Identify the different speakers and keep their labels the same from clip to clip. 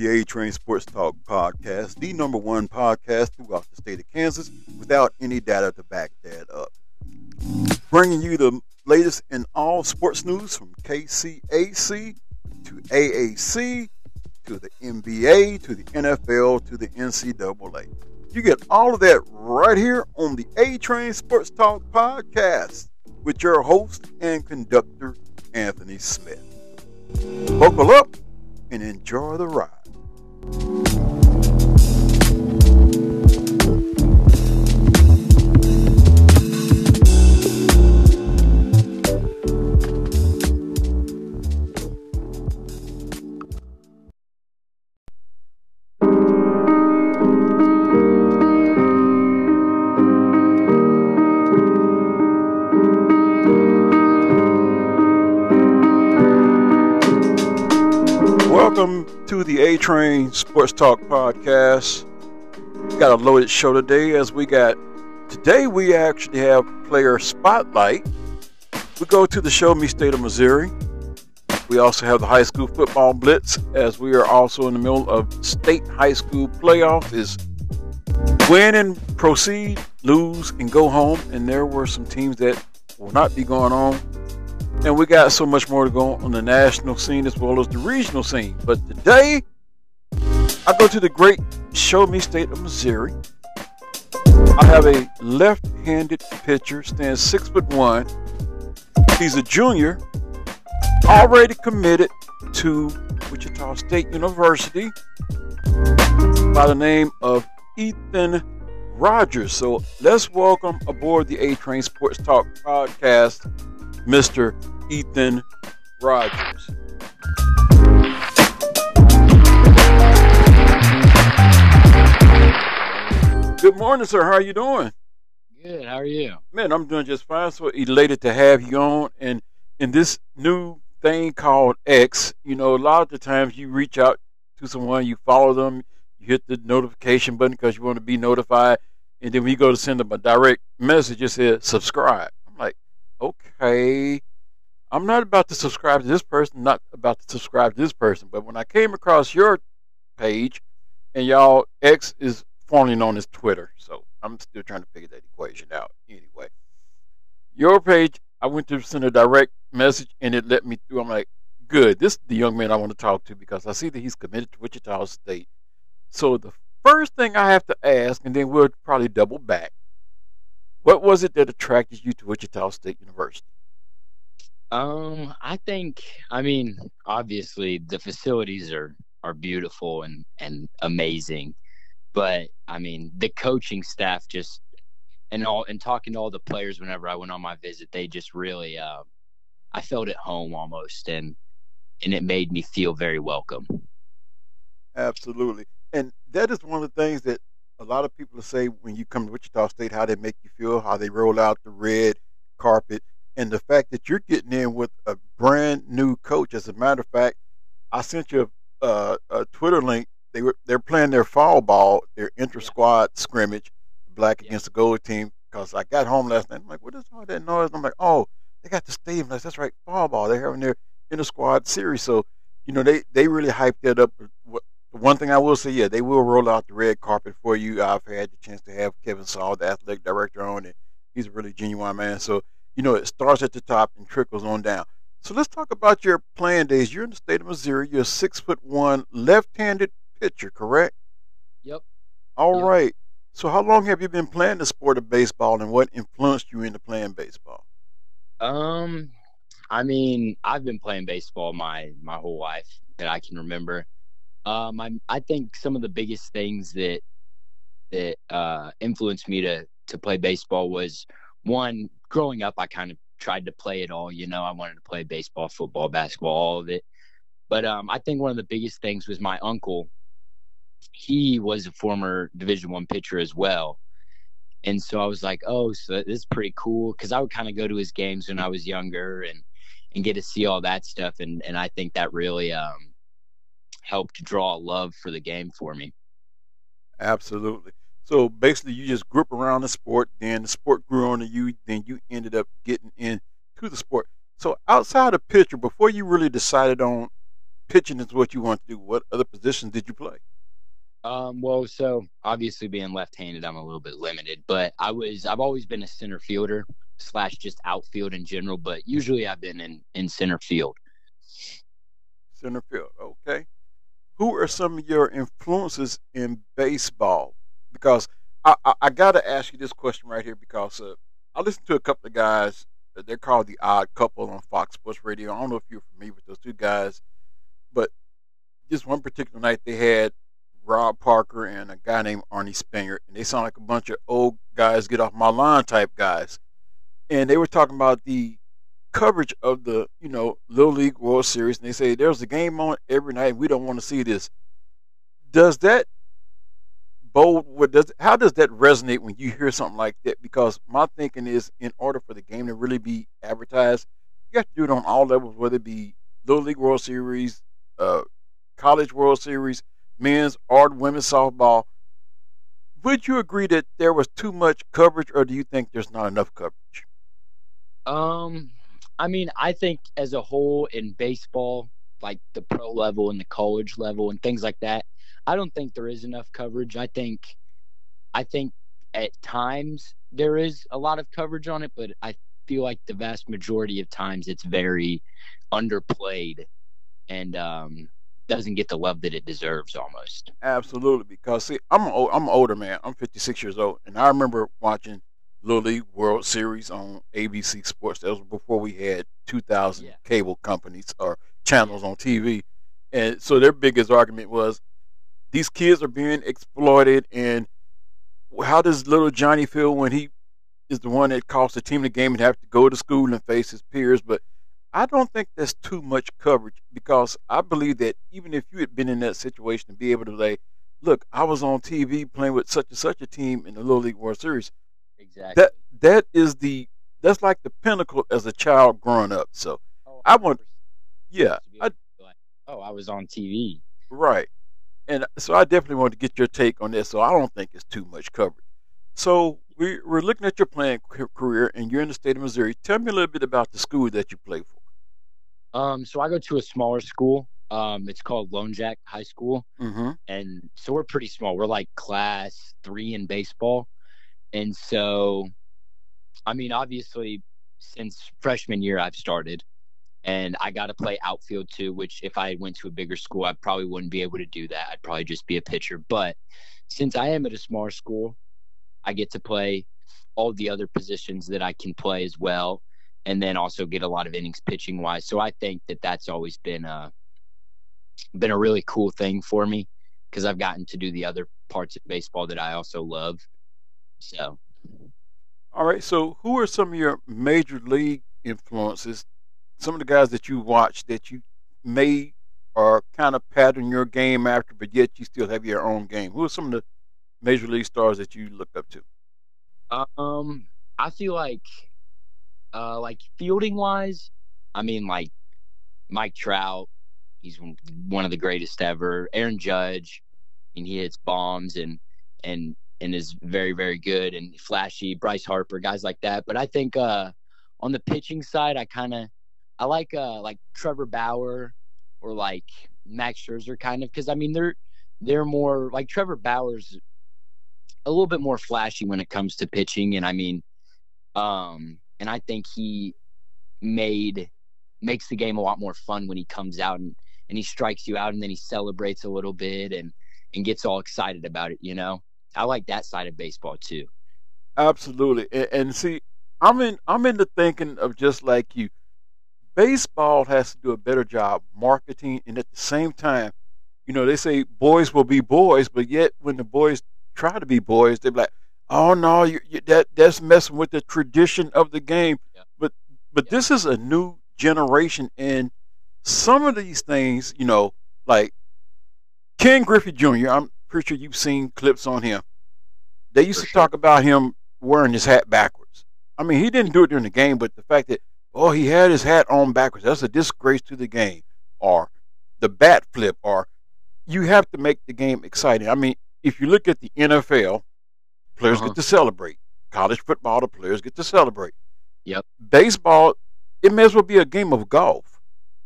Speaker 1: the A Train Sports Talk podcast, the number one podcast throughout the state of Kansas without any data to back that up. Bringing you the latest in all sports news from KCAC to AAC to the NBA to the NFL to the NCAA. You get all of that right here on the A Train Sports Talk podcast with your host and conductor, Anthony Smith. Buckle up and enjoy the ride. Welcome the A Train Sports Talk podcast. Got a loaded show today as we got today we actually have player spotlight. We go to the show me state of Missouri. We also have the high school football blitz as we are also in the middle of state high school playoffs is win and proceed, lose and go home and there were some teams that will not be going on and we got so much more to go on the national scene as well as the regional scene. But today, I go to the great Show Me State of Missouri. I have a left-handed pitcher, stands six foot one. He's a junior, already committed to Wichita State University by the name of Ethan Rogers. So let's welcome aboard the A Train Sports Talk podcast Mr. Ethan Rogers. Good morning, sir. How are you doing?
Speaker 2: Good. How are you?
Speaker 1: Man, I'm doing just fine. So elated to have you on. And in this new thing called X, you know, a lot of the times you reach out to someone, you follow them, you hit the notification button because you want to be notified. And then when you go to send them a direct message, it says subscribe okay, I'm not about to subscribe to this person, not about to subscribe to this person. But when I came across your page, and y'all X is formerly known as Twitter, so I'm still trying to figure that equation out. Anyway, your page, I went to send a direct message, and it let me through. I'm like, good. This is the young man I want to talk to because I see that he's committed to Wichita State. So the first thing I have to ask, and then we'll probably double back what was it that attracted you to Wichita State University?
Speaker 2: Um, I think I mean obviously the facilities are are beautiful and and amazing, but I mean the coaching staff just and all and talking to all the players whenever I went on my visit, they just really uh, I felt at home almost and and it made me feel very welcome.
Speaker 1: Absolutely. And that is one of the things that a lot of people say when you come to Wichita State, how they make you feel, how they roll out the red carpet, and the fact that you're getting in with a brand new coach. As a matter of fact, I sent you a, a, a Twitter link. They were they're playing their fall ball, their inter squad scrimmage, black against the gold team. Because I got home last night, I'm like, what is all that noise? I'm like, oh, they got the stadium. That's right, fall ball. They're having their inter squad series. So, you know, they they really hyped that up one thing I will say, yeah, they will roll out the red carpet for you. I've had the chance to have Kevin Saal, the athletic director, on, and he's a really genuine man. So, you know, it starts at the top and trickles on down. So let's talk about your playing days. You're in the state of Missouri. You're a six foot one left-handed pitcher, correct?
Speaker 2: Yep.
Speaker 1: All
Speaker 2: yep.
Speaker 1: right. So how long have you been playing the sport of baseball, and what influenced you into playing baseball?
Speaker 2: Um, I mean, I've been playing baseball my my whole life that I can remember. Um, I I think some of the biggest things that that uh, influenced me to to play baseball was one growing up. I kind of tried to play it all. You know, I wanted to play baseball, football, basketball, all of it. But um, I think one of the biggest things was my uncle. He was a former Division One pitcher as well, and so I was like, "Oh, so this is pretty cool." Because I would kind of go to his games when I was younger and and get to see all that stuff, and and I think that really um, helped draw love for the game for me.
Speaker 1: Absolutely. So basically, you just grew up around the sport, then the sport grew on to you, then you ended up getting into the sport. So outside of pitcher, before you really decided on pitching is what you want to do, what other positions did you play?
Speaker 2: Um, well, so obviously being left-handed, I'm a little bit limited, but I was I've always been a center fielder slash just outfield in general, but usually I've been in in center field.
Speaker 1: Center field, okay. Who are some of your influences in baseball? Because I, I, I got to ask you this question right here because uh, I listened to a couple of guys. They're called the Odd Couple on Fox Sports Radio. I don't know if you're familiar with those two guys, but this one particular night they had Rob Parker and a guy named Arnie Spanier, and they sound like a bunch of old guys get off my lawn type guys. And they were talking about the coverage of the you know Little League World Series, and they say there's a game on every night. We don't want to see this. Does that bold? What does? How does that resonate when you hear something like that? Because my thinking is, in order for the game to really be advertised, you have to do it on all levels, whether it be Little League World Series, uh, College World Series, men's or women's softball. Would you agree that there was too much coverage, or do you think there's not enough coverage?
Speaker 2: Um, I mean, I think as a whole in baseball, like the pro level and the college level and things like that, I don't think there is enough coverage. I think, I think at times there is a lot of coverage on it, but I feel like the vast majority of times it's very underplayed and um, doesn't get the love that it deserves almost.
Speaker 1: Absolutely, because see, I'm I'm an older man. I'm 56 years old, and I remember watching Little League World Series on ABC Sports. That was before we had 2,000 yeah. cable companies or channels on TV. And so their biggest argument was these kids are being exploited, and how does little Johnny feel when he is the one that costs the team the game and have to go to school and face his peers? But I don't think that's too much coverage because I believe that even if you had been in that situation to be able to say, look, I was on TV playing with such and such a team in the Little League World Series,
Speaker 2: Exactly.
Speaker 1: That that is the that's like the pinnacle as a child growing up. So oh, I want, yeah, I,
Speaker 2: oh, I was on TV.
Speaker 1: Right, and so I definitely want to get your take on this. So I don't think it's too much coverage. So we, we're looking at your playing career, and you're in the state of Missouri. Tell me a little bit about the school that you play for.
Speaker 2: Um, so I go to a smaller school. Um, it's called Lone Jack High School,
Speaker 1: mm-hmm.
Speaker 2: and so we're pretty small. We're like class three in baseball. And so, I mean, obviously, since freshman year, I've started and I got to play outfield too, which if I went to a bigger school, I probably wouldn't be able to do that. I'd probably just be a pitcher. But since I am at a smaller school, I get to play all the other positions that I can play as well. And then also get a lot of innings pitching wise. So I think that that's always been a, been a really cool thing for me because I've gotten to do the other parts of baseball that I also love. So,
Speaker 1: all right. So, who are some of your major league influences? Some of the guys that you watch that you may or kind of pattern your game after, but yet you still have your own game. Who are some of the major league stars that you look up to?
Speaker 2: Um, I feel like, uh, like fielding wise, I mean, like Mike Trout, he's one of the greatest ever. Aaron Judge, and he hits bombs and and and is very very good and flashy. Bryce Harper, guys like that. But I think uh, on the pitching side, I kind of I like uh, like Trevor Bauer or like Max Scherzer kind of because I mean they're they're more like Trevor Bauer's a little bit more flashy when it comes to pitching and I mean um and I think he made makes the game a lot more fun when he comes out and and he strikes you out and then he celebrates a little bit and and gets all excited about it, you know. I like that side of baseball too.
Speaker 1: Absolutely, and, and see, I'm in I'm into thinking of just like you. Baseball has to do a better job marketing, and at the same time, you know, they say boys will be boys, but yet when the boys try to be boys, they're like, "Oh no, you, you, that that's messing with the tradition of the game." Yeah. But but yeah. this is a new generation, and some of these things, you know, like Ken Griffey Jr. I'm pretty sure you've seen clips on him. They used For to sure. talk about him wearing his hat backwards. I mean, he didn't do it during the game, but the fact that oh, he had his hat on backwards, that's a disgrace to the game. Or the bat flip, or you have to make the game exciting. I mean, if you look at the NFL, players uh-huh. get to celebrate. College football, the players get to celebrate.
Speaker 2: Yep.
Speaker 1: Baseball, it may as well be a game of golf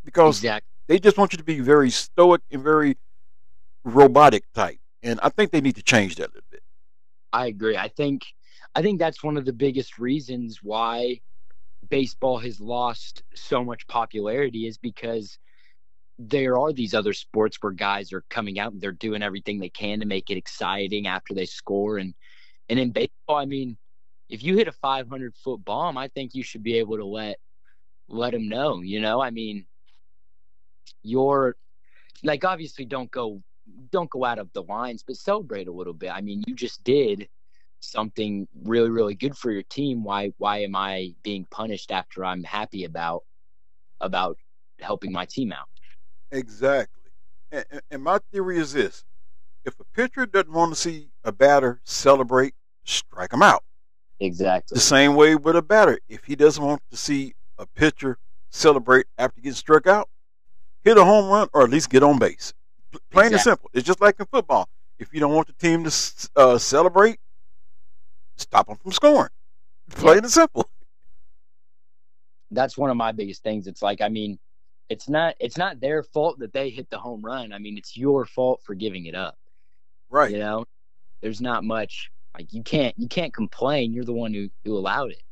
Speaker 1: because exactly. They just want you to be very stoic and very robotic type. And I think they need to change that a little bit.
Speaker 2: I agree. I think I think that's one of the biggest reasons why baseball has lost so much popularity is because there are these other sports where guys are coming out and they're doing everything they can to make it exciting after they score and and in baseball I mean if you hit a 500 foot bomb I think you should be able to let let them know you know I mean you're like obviously don't go don't go out of the lines but celebrate a little bit I mean you just did something really really good for your team why why am I being punished after I'm happy about about helping my team out
Speaker 1: Exactly. And, and my theory is this if a pitcher doesn't want to see a batter celebrate, strike him out.
Speaker 2: Exactly.
Speaker 1: The same way with a batter. If he doesn't want to see a pitcher celebrate after getting struck out, hit a home run or at least get on base. Plain exactly. and simple. It's just like in football. If you don't want the team to uh, celebrate, stop them from scoring. Plain yeah. and simple.
Speaker 2: That's one of my biggest things. It's like, I mean, it's not it's not their fault that they hit the home run. I mean, it's your fault for giving it up.
Speaker 1: Right.
Speaker 2: You know, there's not much like you can't you can't complain. You're the one who who allowed it.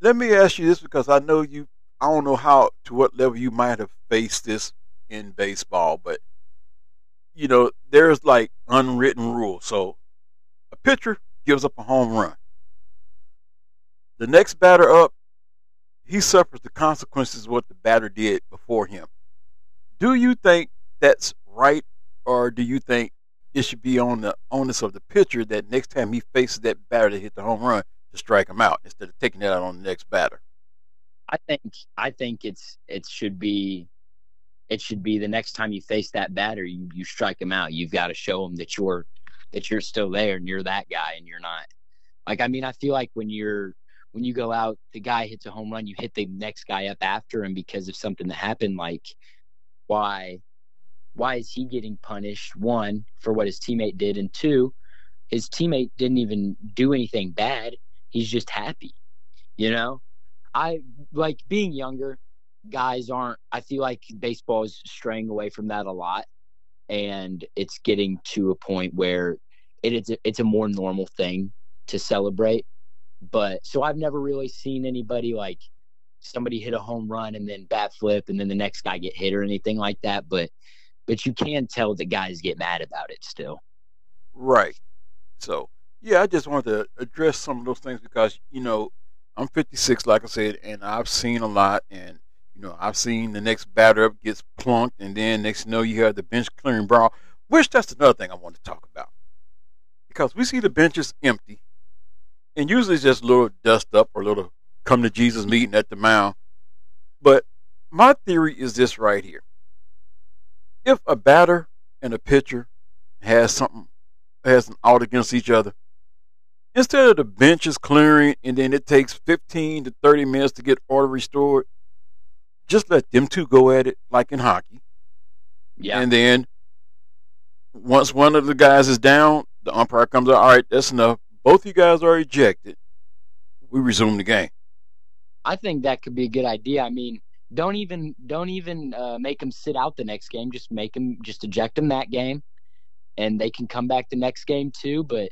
Speaker 1: Let me ask you this because I know you. I don't know how to what level you might have faced this in baseball, but you know, there's like unwritten rules. So a pitcher gives up a home run. The next batter up he suffers the consequences of what the batter did before him. Do you think that's right, or do you think it should be on the onus of the pitcher that next time he faces that batter to hit the home run to strike him out instead of taking it out on the next batter?
Speaker 2: I think I think it's it should be it should be the next time you face that batter, you you strike him out. You've got to show him that you're that you're still there and you're that guy and you're not. Like I mean, I feel like when you're when you go out, the guy hits a home run, you hit the next guy up after him because of something that happened. Like, why, why is he getting punished? One for what his teammate did, and two, his teammate didn't even do anything bad. He's just happy, you know. I like being younger. Guys aren't. I feel like baseball is straying away from that a lot, and it's getting to a point where it is. It's a more normal thing to celebrate but so I've never really seen anybody like somebody hit a home run and then bat flip and then the next guy get hit or anything like that. But but you can tell the guys get mad about it still.
Speaker 1: Right. So yeah, I just wanted to address some of those things because you know I'm 56, like I said, and I've seen a lot, and you know I've seen the next batter up gets plunked, and then next you know you have the bench clearing brawl, which that's another thing I want to talk about because we see the benches empty and usually it's just a little dust up or a little come to Jesus meeting at the mound. But my theory is this right here. If a batter and a pitcher has something has an out against each other, instead of the benches clearing and then it takes 15 to 30 minutes to get order restored, just let them two go at it like in hockey.
Speaker 2: Yeah.
Speaker 1: And then once one of the guys is down, the umpire comes out, all right, that's enough both you guys are ejected, we resume the game.
Speaker 2: I think that could be a good idea. I mean, don't even don't even uh, make them sit out the next game. Just make them just eject them that game, and they can come back the next game too. But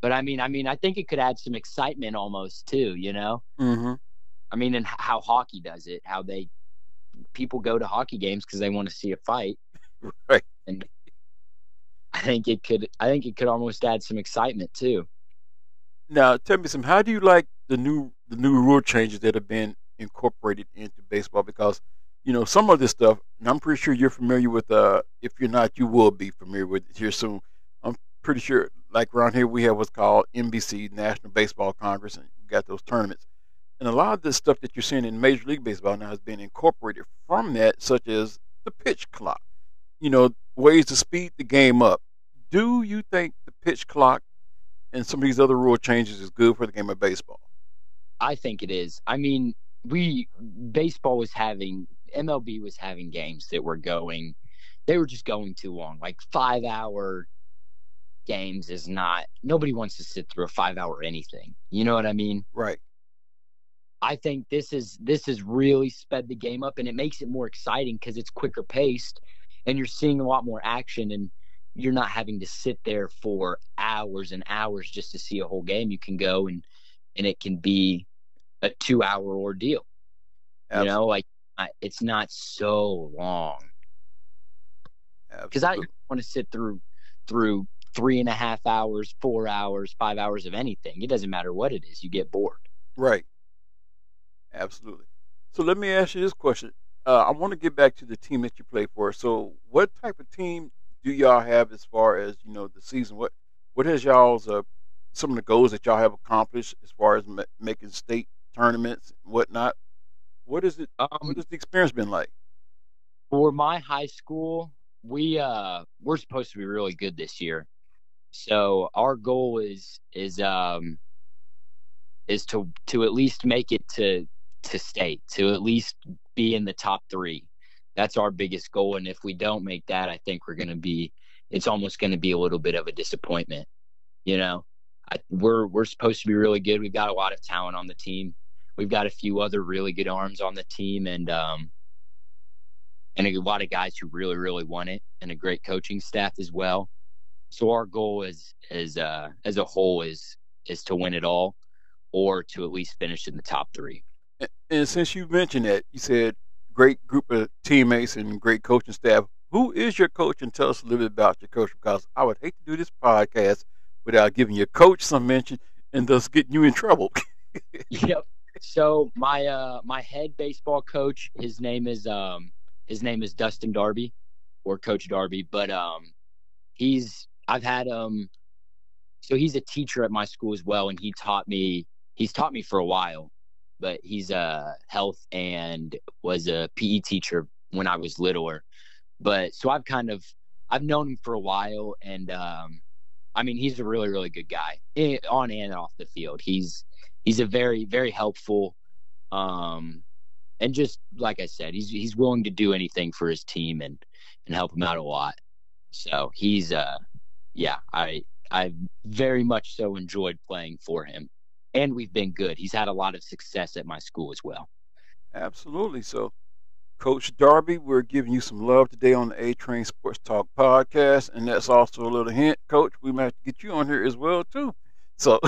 Speaker 2: but I mean, I mean, I think it could add some excitement almost too. You know.
Speaker 1: Mm-hmm.
Speaker 2: I mean, and how hockey does it, how they people go to hockey games because they want to see a fight.
Speaker 1: Right.
Speaker 2: And I think it could. I think it could almost add some excitement too.
Speaker 1: Now, tell me some. How do you like the new the new rule changes that have been incorporated into baseball? Because you know some of this stuff, and I'm pretty sure you're familiar with. Uh, if you're not, you will be familiar with it here soon. I'm pretty sure, like around here, we have what's called NBC, National Baseball Congress, and we got those tournaments. And a lot of this stuff that you're seeing in Major League Baseball now has been incorporated from that, such as the pitch clock. You know, ways to speed the game up. Do you think the pitch clock and some of these other rule changes is good for the game of baseball?
Speaker 2: I think it is. I mean, we baseball was having MLB was having games that were going they were just going too long. Like 5 hour games is not nobody wants to sit through a 5 hour anything. You know what I mean?
Speaker 1: Right.
Speaker 2: I think this is this has really sped the game up and it makes it more exciting because it's quicker paced and you're seeing a lot more action and you're not having to sit there for hours and hours just to see a whole game. You can go and and it can be a two hour ordeal. Absolutely. You know, like it's not so long. Because I want to sit through through three and a half hours, four hours, five hours of anything. It doesn't matter what it is. You get bored.
Speaker 1: Right. Absolutely. So let me ask you this question. Uh, I want to get back to the team that you play for. So, what type of team do y'all have as far as you know the season? What what has y'all's uh, some of the goals that y'all have accomplished as far as ma- making state tournaments and whatnot? What is it? Um, what has the experience been like?
Speaker 2: For my high school, we uh we're supposed to be really good this year. So our goal is is um is to to at least make it to to state, to at least be in the top three. That's our biggest goal. And if we don't make that, I think we're gonna be it's almost gonna be a little bit of a disappointment. You know? I, we're we're supposed to be really good. We've got a lot of talent on the team. We've got a few other really good arms on the team and um and a lot of guys who really, really want it and a great coaching staff as well. So our goal is is uh as a whole is is to win it all or to at least finish in the top three.
Speaker 1: And since you mentioned that, you said great group of teammates and great coaching staff. Who is your coach? And tell us a little bit about your coach because I would hate to do this podcast without giving your coach some mention and thus getting you in trouble.
Speaker 2: yep. So my uh my head baseball coach, his name is um his name is Dustin Darby or Coach Darby, but um he's I've had um so he's a teacher at my school as well and he taught me he's taught me for a while but he's a health and was a PE teacher when I was littler. But so I've kind of I've known him for a while, and um, I mean he's a really really good guy eh, on and off the field. He's he's a very very helpful, um, and just like I said, he's he's willing to do anything for his team and and help him out a lot. So he's uh yeah I I very much so enjoyed playing for him and we've been good. He's had a lot of success at my school as well.
Speaker 1: Absolutely. So, Coach Darby, we're giving you some love today on the A Train Sports Talk podcast, and that's also a little hint, Coach. We might get you on here as well too. So,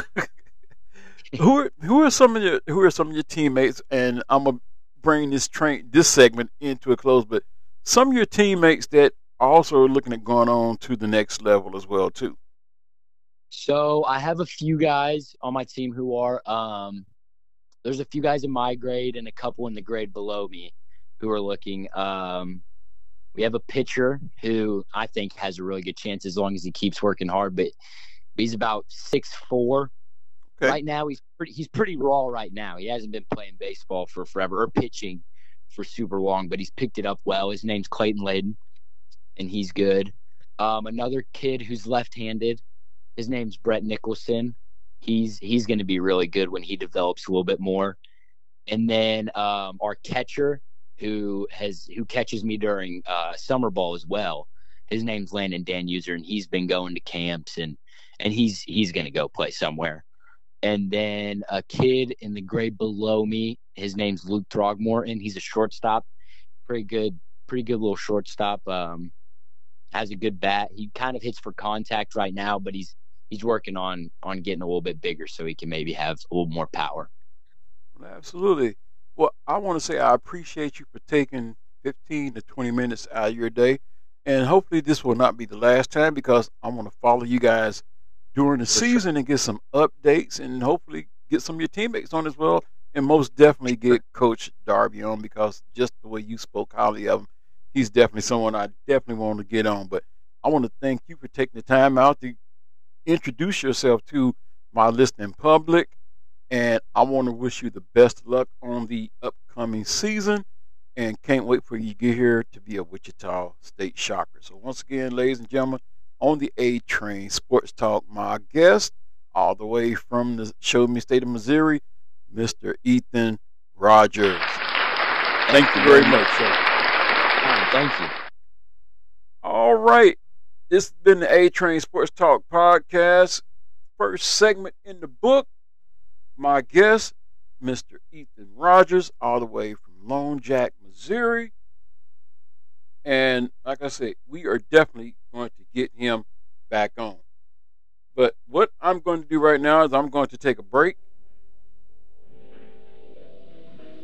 Speaker 1: who are who are some of your who are some of your teammates? And I'm gonna bring this train this segment into a close, but some of your teammates that also are looking at going on to the next level as well too.
Speaker 2: So I have a few guys on my team who are um, there's a few guys in my grade and a couple in the grade below me who are looking. Um, we have a pitcher who I think has a really good chance as long as he keeps working hard. But he's about six four. Okay. Right now, he's pretty he's pretty raw. Right now, he hasn't been playing baseball for forever or pitching for super long, but he's picked it up well. His name's Clayton Layden, and he's good. Um, another kid who's left-handed his name's Brett Nicholson. He's he's going to be really good when he develops a little bit more. And then um, our catcher, who has who catches me during uh, summer ball as well. His name's Landon Dan User, and he's been going to camps and and he's he's going to go play somewhere. And then a kid in the grade below me, his name's Luke Throgmorton. He's a shortstop, pretty good, pretty good little shortstop. Um, has a good bat. He kind of hits for contact right now, but he's he's working on on getting a little bit bigger so he can maybe have a little more power.
Speaker 1: Absolutely. Well, I want to say I appreciate you for taking 15 to 20 minutes out of your day. And hopefully, this will not be the last time because I want to follow you guys during the for season sure. and get some updates and hopefully get some of your teammates on as well. And most definitely get Coach Darby on because just the way you spoke highly of him, he's definitely someone I definitely want to get on. But I want to thank you for taking the time out to introduce yourself to my listening public. And I want to wish you the best luck on the upcoming season. And can't wait for you to get here to be a Wichita State Shocker. So, once again, ladies and gentlemen, on the A Train Sports Talk, my guest, all the way from the Show Me State of Missouri, Mr. Ethan Rogers. Thank you very much, sir.
Speaker 2: Thank you.
Speaker 1: All right. This has been the A Train Sports Talk podcast. First segment in the book. My guest, Mr. Ethan Rogers, all the way from Lone Jack, Missouri. And like I said, we are definitely going to get him back on. But what I'm going to do right now is I'm going to take a break.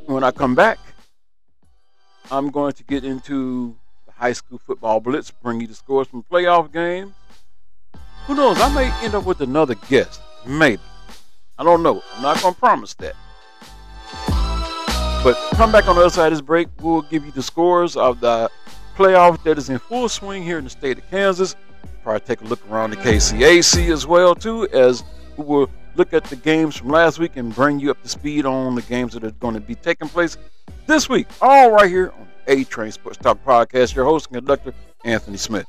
Speaker 1: When I come back, I'm going to get into high school football blitz, bring you the scores from playoff games. Who knows? I may end up with another guest. Maybe. I don't know. I'm not going to promise that. But come back on the other side of this break. We'll give you the scores of the playoff that is in full swing here in the state of Kansas. Probably take a look around the KCAC as well too, as we will look at the games from last week and bring you up to speed on the games that are going to be taking place this week. All right here on A Train Sports Talk Podcast. Your host and conductor Anthony Smith.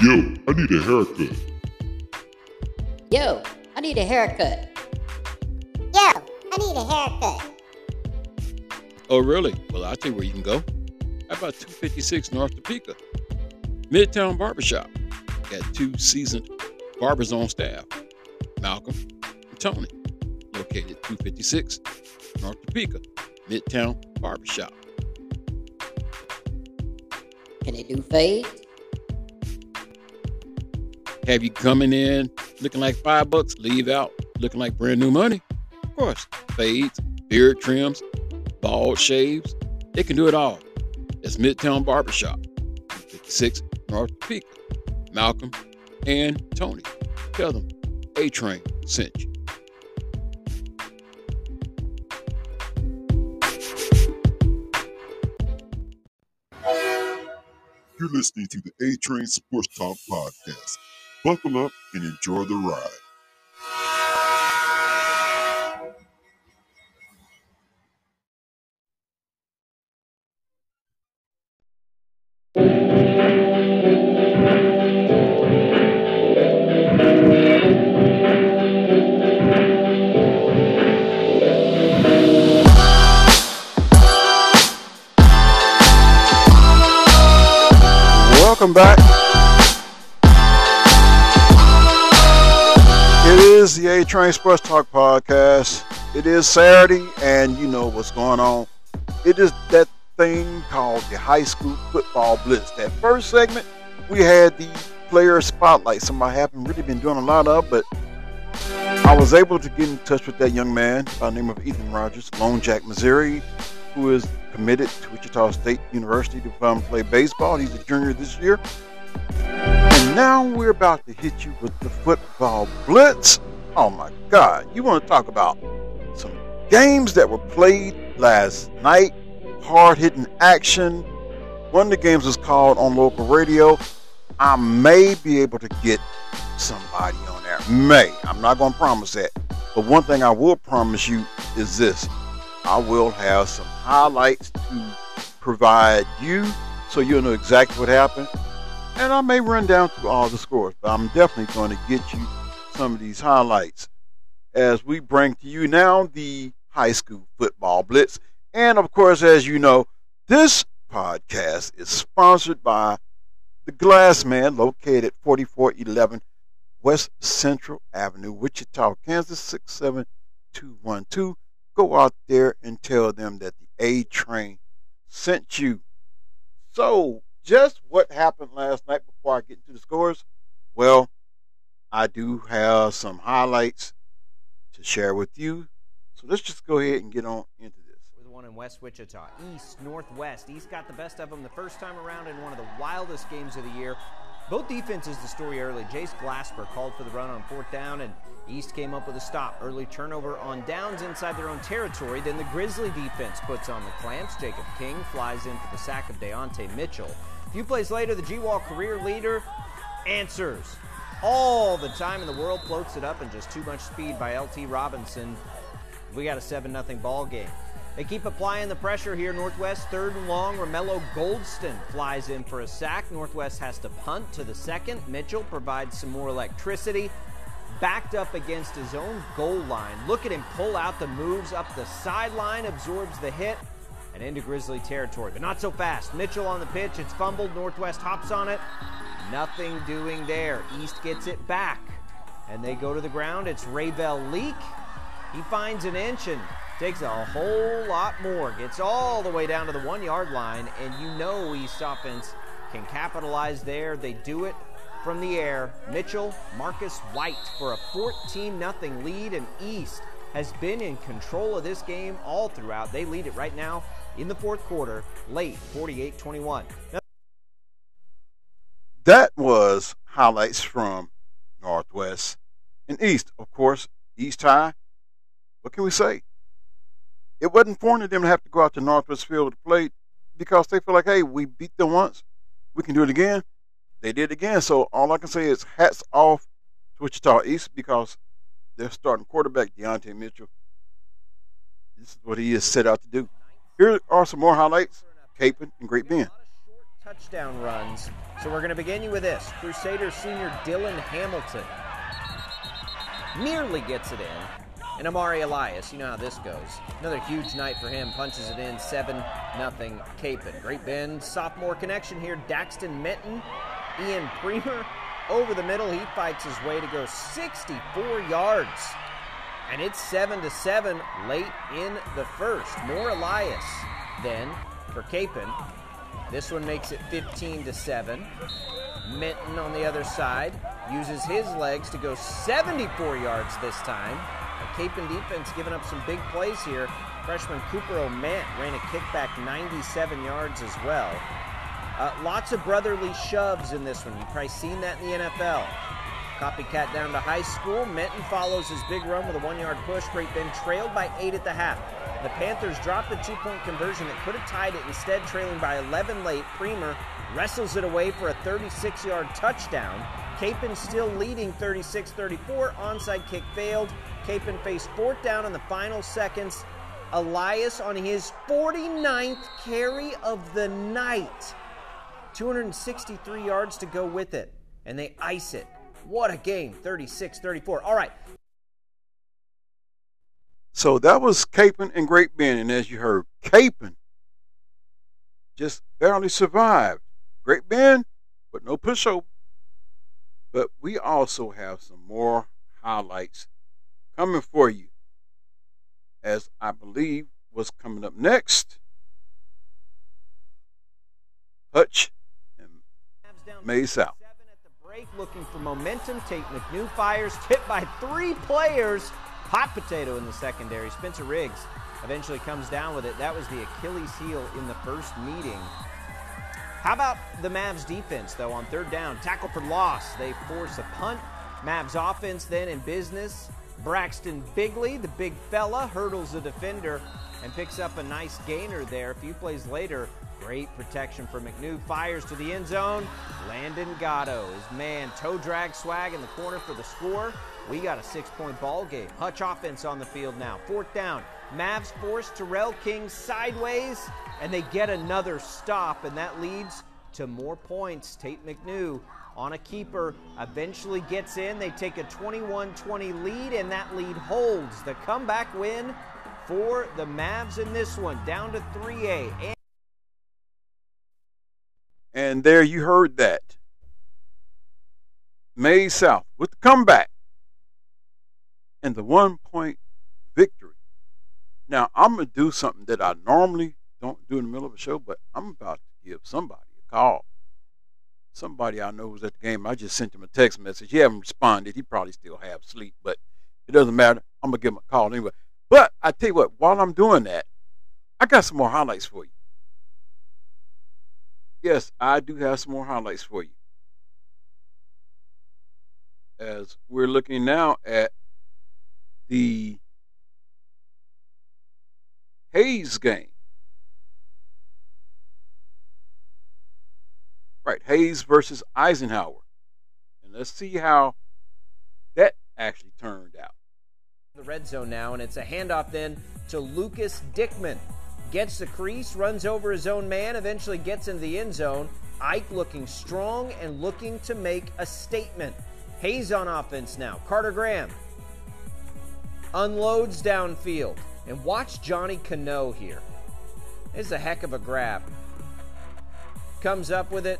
Speaker 3: Yo, I need a haircut.
Speaker 4: Yo, I need a haircut.
Speaker 5: Yo, I need a haircut.
Speaker 1: Oh, really? Well, I'll tell you where you can go. How about 256 North Topeka? Midtown Barbershop. Got two seasoned barbers on staff Malcolm and Tony. Located 256 North Topeka, Midtown Barbershop.
Speaker 4: Can they do fades?
Speaker 1: Have you coming in looking like five bucks, leave out looking like brand new money? Of course, fades, beard trims, bald shaves. They can do it all. It's Midtown Barbershop, 56 North Peak. Malcolm and Tony. Tell them A Train sent you.
Speaker 3: You're listening to the A Train Sports Talk Podcast. Buckle up and enjoy the ride.
Speaker 1: Welcome back. It is the A Train Sports Talk podcast. It is Saturday, and you know what's going on. It is that thing called the high school football blitz. That first segment, we had the player spotlight. Something I haven't really been doing a lot of, but I was able to get in touch with that young man by the name of Ethan Rogers, Lone Jack, Missouri, who is committed to Wichita State University to come play baseball. He's a junior this year. And now we're about to hit you with the football blitz. Oh my God. You want to talk about some games that were played last night, hard hitting action. One of the games was called on local radio. I may be able to get somebody on there. May. I'm not going to promise that. But one thing I will promise you is this I will have some highlights to provide you so you'll know exactly what happened. And I may run down through all the scores, but I'm definitely going to get you some of these highlights as we bring to you now the high school football blitz. And of course, as you know, this podcast is sponsored by the Glass Man, located at 4411 West Central Avenue, Wichita, Kansas 67212. Go out there and tell them that the A train sent you. So, just what happened last night before I get into the scores? Well, I do have some highlights to share with you. So let's just go ahead and get on into this.
Speaker 6: We're the one in West Wichita. East, Northwest. East got the best of them the first time around in one of the wildest games of the year. Both defenses, the story early. Jace Glasper called for the run on fourth down, and East came up with a stop. Early turnover on downs inside their own territory. Then the Grizzly defense puts on the clamps. Jacob King flies in for the sack of Deontay Mitchell. A few plays later, the G-Wall career leader answers. All the time in the world floats it up, and just too much speed by LT Robinson. We got a 7 0 ball game. They keep applying the pressure here. Northwest third and long. Romello Goldston flies in for a sack. Northwest has to punt to the second. Mitchell provides some more electricity. backed up against his own goal line. Look at him pull out the moves up the sideline, absorbs the hit, and into Grizzly territory. But not so fast. Mitchell on the pitch. It's fumbled. Northwest hops on it. Nothing doing there. East gets it back. And they go to the ground. It's Rayvel Leak. He finds an inch and takes a whole lot more. Gets all the way down to the one yard line. And you know East offense can capitalize there. They do it from the air. Mitchell, Marcus White for a 14 0 lead, and East has been in control of this game all throughout. They lead it right now in the fourth quarter, late 48 21.
Speaker 1: That was highlights from Northwest and East. Of course, East High. What can we say? It wasn't foreign to them to have to go out to Northwest Field to play because they feel like, hey, we beat them once, we can do it again. They did again. So all I can say is hats off to Wichita East because their starting quarterback, Deontay Mitchell, this is what he is set out to do. Here are some more highlights Kapaun and Great Bend.
Speaker 6: Touchdown runs. So we're going to begin you with this Crusader senior Dylan Hamilton nearly gets it in. And Amari Elias, you know how this goes. Another huge night for him, punches it in 7 0 Kapaun. Great Bend, sophomore connection here. Daxton Minton, Ian Premer over the middle. He fights his way to go 64 yards. And it's 7 to 7 late in the first. More Elias then for Kapaun. This one makes it 15 to 7. Minton on the other side uses his legs to go 74 yards this time. The Kapaun defense giving up some big plays here. Freshman Cooper O'Mant ran a kickback 97 yards as well. Uh, lots of brotherly shoves in this one. You've probably seen that in the NFL. Copycat down to high school. Minton follows his big run with a one yard push. Great Bend trailed by eight at the half. The Panthers dropped the two point conversion that could have tied it, instead, trailing by 11 late. Premer wrestles it away for a 36 yard touchdown. Kapaun still leading 36 34. Onside kick failed. Kapaun faced fourth down in the final seconds. Elias on his 49th carry of the night. 263 yards to go with it, and they ice it. What a game, 36 34. All right.
Speaker 1: So that was Kapaun and Great Bend, and as you heard, Kapaun just barely survived. Great Bend, but no pushover. But we also have some more highlights coming for you, as I believe was coming up next. Hutch Maize South.
Speaker 6: Looking for momentum. Tate McNew fires, hit by three players. Hot potato in the secondary. Spencer Riggs eventually comes down with it. That was the Achilles heel in the first meeting. How about the Mavs defense, though, on third down? Tackle for loss. They force a punt. Mavs offense then in business. Braxton Bigley, the big fella, hurdles the defender and picks up a nice gainer there. A few plays later, Great protection for McNew. Fires to the end zone. Landon Gatto, his man, toe drag swag in the corner for the score. We got a six point ball game. Hutch offense on the field now. Fourth down. Mavs force Terrell King sideways, and they get another stop, and that leads to more points. Tate McNew on a keeper eventually gets in. They take a 21 20 lead, and that lead holds. The comeback win for the Mavs in this one, down to 3A.
Speaker 1: And there you heard that. Maize South with the comeback and the one point. Now, I'm to do something that I normally don't do in the middle of a show, but I'm about to give somebody a call. Somebody I know was at the game. I just sent him a text message. He haven't responded. He probably still have sleep, but it doesn't matter. I'm to give him a call anyway. But I tell you what, while I'm doing that, I got some more highlights for you yes, I do have some more highlights for you. As we're looking now at the Hays game. Right, Hays versus Eisenhower. And let's see how that actually turned out.
Speaker 6: The red zone now, and it's a handoff then to Lucas Dickman gets the crease, runs over his own man, eventually gets into the end zone. Ike looking strong and looking to make a statement. Hays on offense now. Carter Graham unloads downfield. And watch Johnny Cano here. This is a heck of a grab. Comes up with it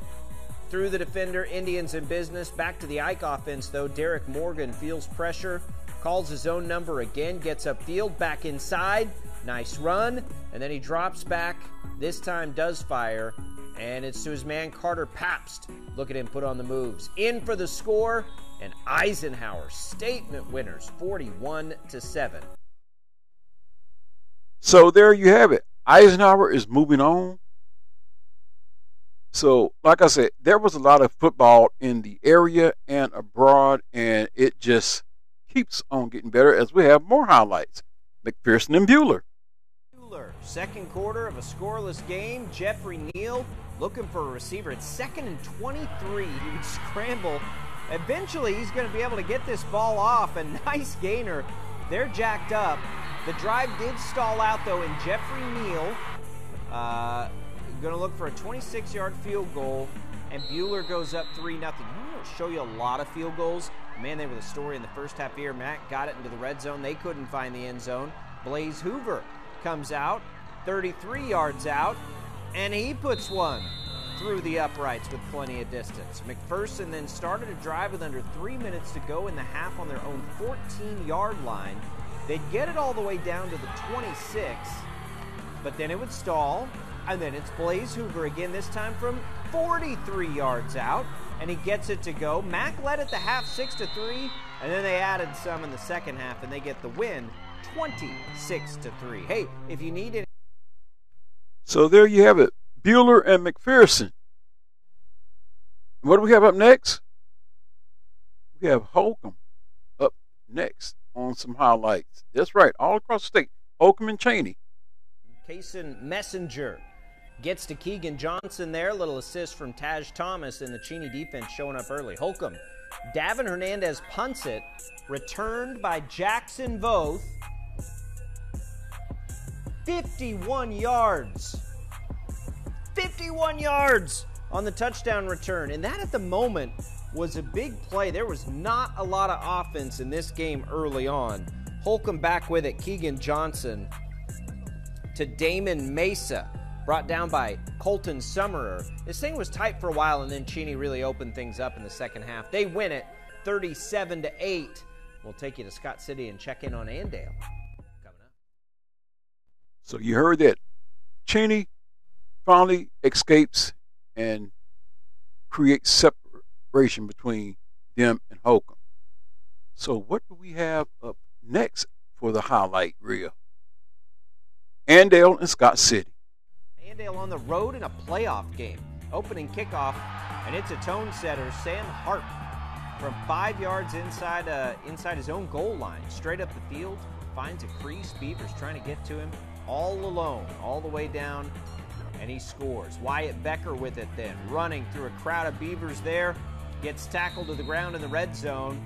Speaker 6: through the defender. Indians in business. Back to the Ike offense, though. Derek Morgan feels pressure, calls his own number again, gets upfield, back inside. Nice run. And then he drops back. This time does fire. And it's to his man Carter Pabst. Look at him put on the moves. In for the score. And Eisenhower statement winners 41 to 7.
Speaker 1: So there you have it. Eisenhower is moving on. So, like I said, there was a lot of football in the area and abroad, and it just keeps on getting better as we have more highlights. McPherson and Bueller.
Speaker 6: Buhler, second quarter of a scoreless game. Jeffrey Neal looking for a receiver. It's second and 23. He would scramble. Eventually, he's going to be able to get this ball off. A nice gainer. They're jacked up. The drive did stall out, though, and Jeffrey Neal uh, going to look for a 26 yard field goal, and Buhler goes up 3 0. We'll show you a lot of field goals. Man, they were the story in the first half here. Matt got it into the red zone. They couldn't find the end zone. Blaze Hoover comes out, 33 yards out, and he puts one through the uprights with plenty of distance. McPherson then started a drive with under three minutes to go in the half on their own 14 yard line. They'd get it all the way down to the 26, but then it would stall, and then it's Blaze Hoover again, this time from 43 yards out, and he gets it to go. Mac led at the half 6 to 3, and then they added some in the second half, and they get the win 26 to 3. Hey, if you need it.
Speaker 1: So there you have it. Buhler and McPherson. What do we have up next? We have Holcomb up next on some highlights. That's right, all across the state. Holcomb and Cheney.
Speaker 6: Kason Messenger gets to Keegan Johnson there. Little assist from Taj Thomas and the Cheney defense showing up early. Holcomb. Davin Hernandez punts it. Returned by Jackson Voth. 51 yards. 51 yards on the touchdown return. And that at the moment was a big play. There was not a lot of offense in this game early on. Holcomb back with it. Keegan Johnson to Damon Mesa, brought down by Colton Summerer. This thing was tight for a while, and then Cheney really opened things up in the second half. They win it 37 to 8. We'll take you to Scott City and check in on Andale. Coming up.
Speaker 1: So you heard that Cheney finally escapes and creates separation between them and Holcomb. So what do we have up next for the highlight reel? Andale and Scott City.
Speaker 6: Andale on the road in a playoff game. Opening kickoff, and it's a tone setter, Sam Hart, from five yards inside uh, inside his own goal line, straight up the field, finds a crease. Beavers trying to get to him all alone, all the way down, and he scores. Wyatt Becker with it then, running through a crowd of Beavers there, gets tackled to the ground in the red zone.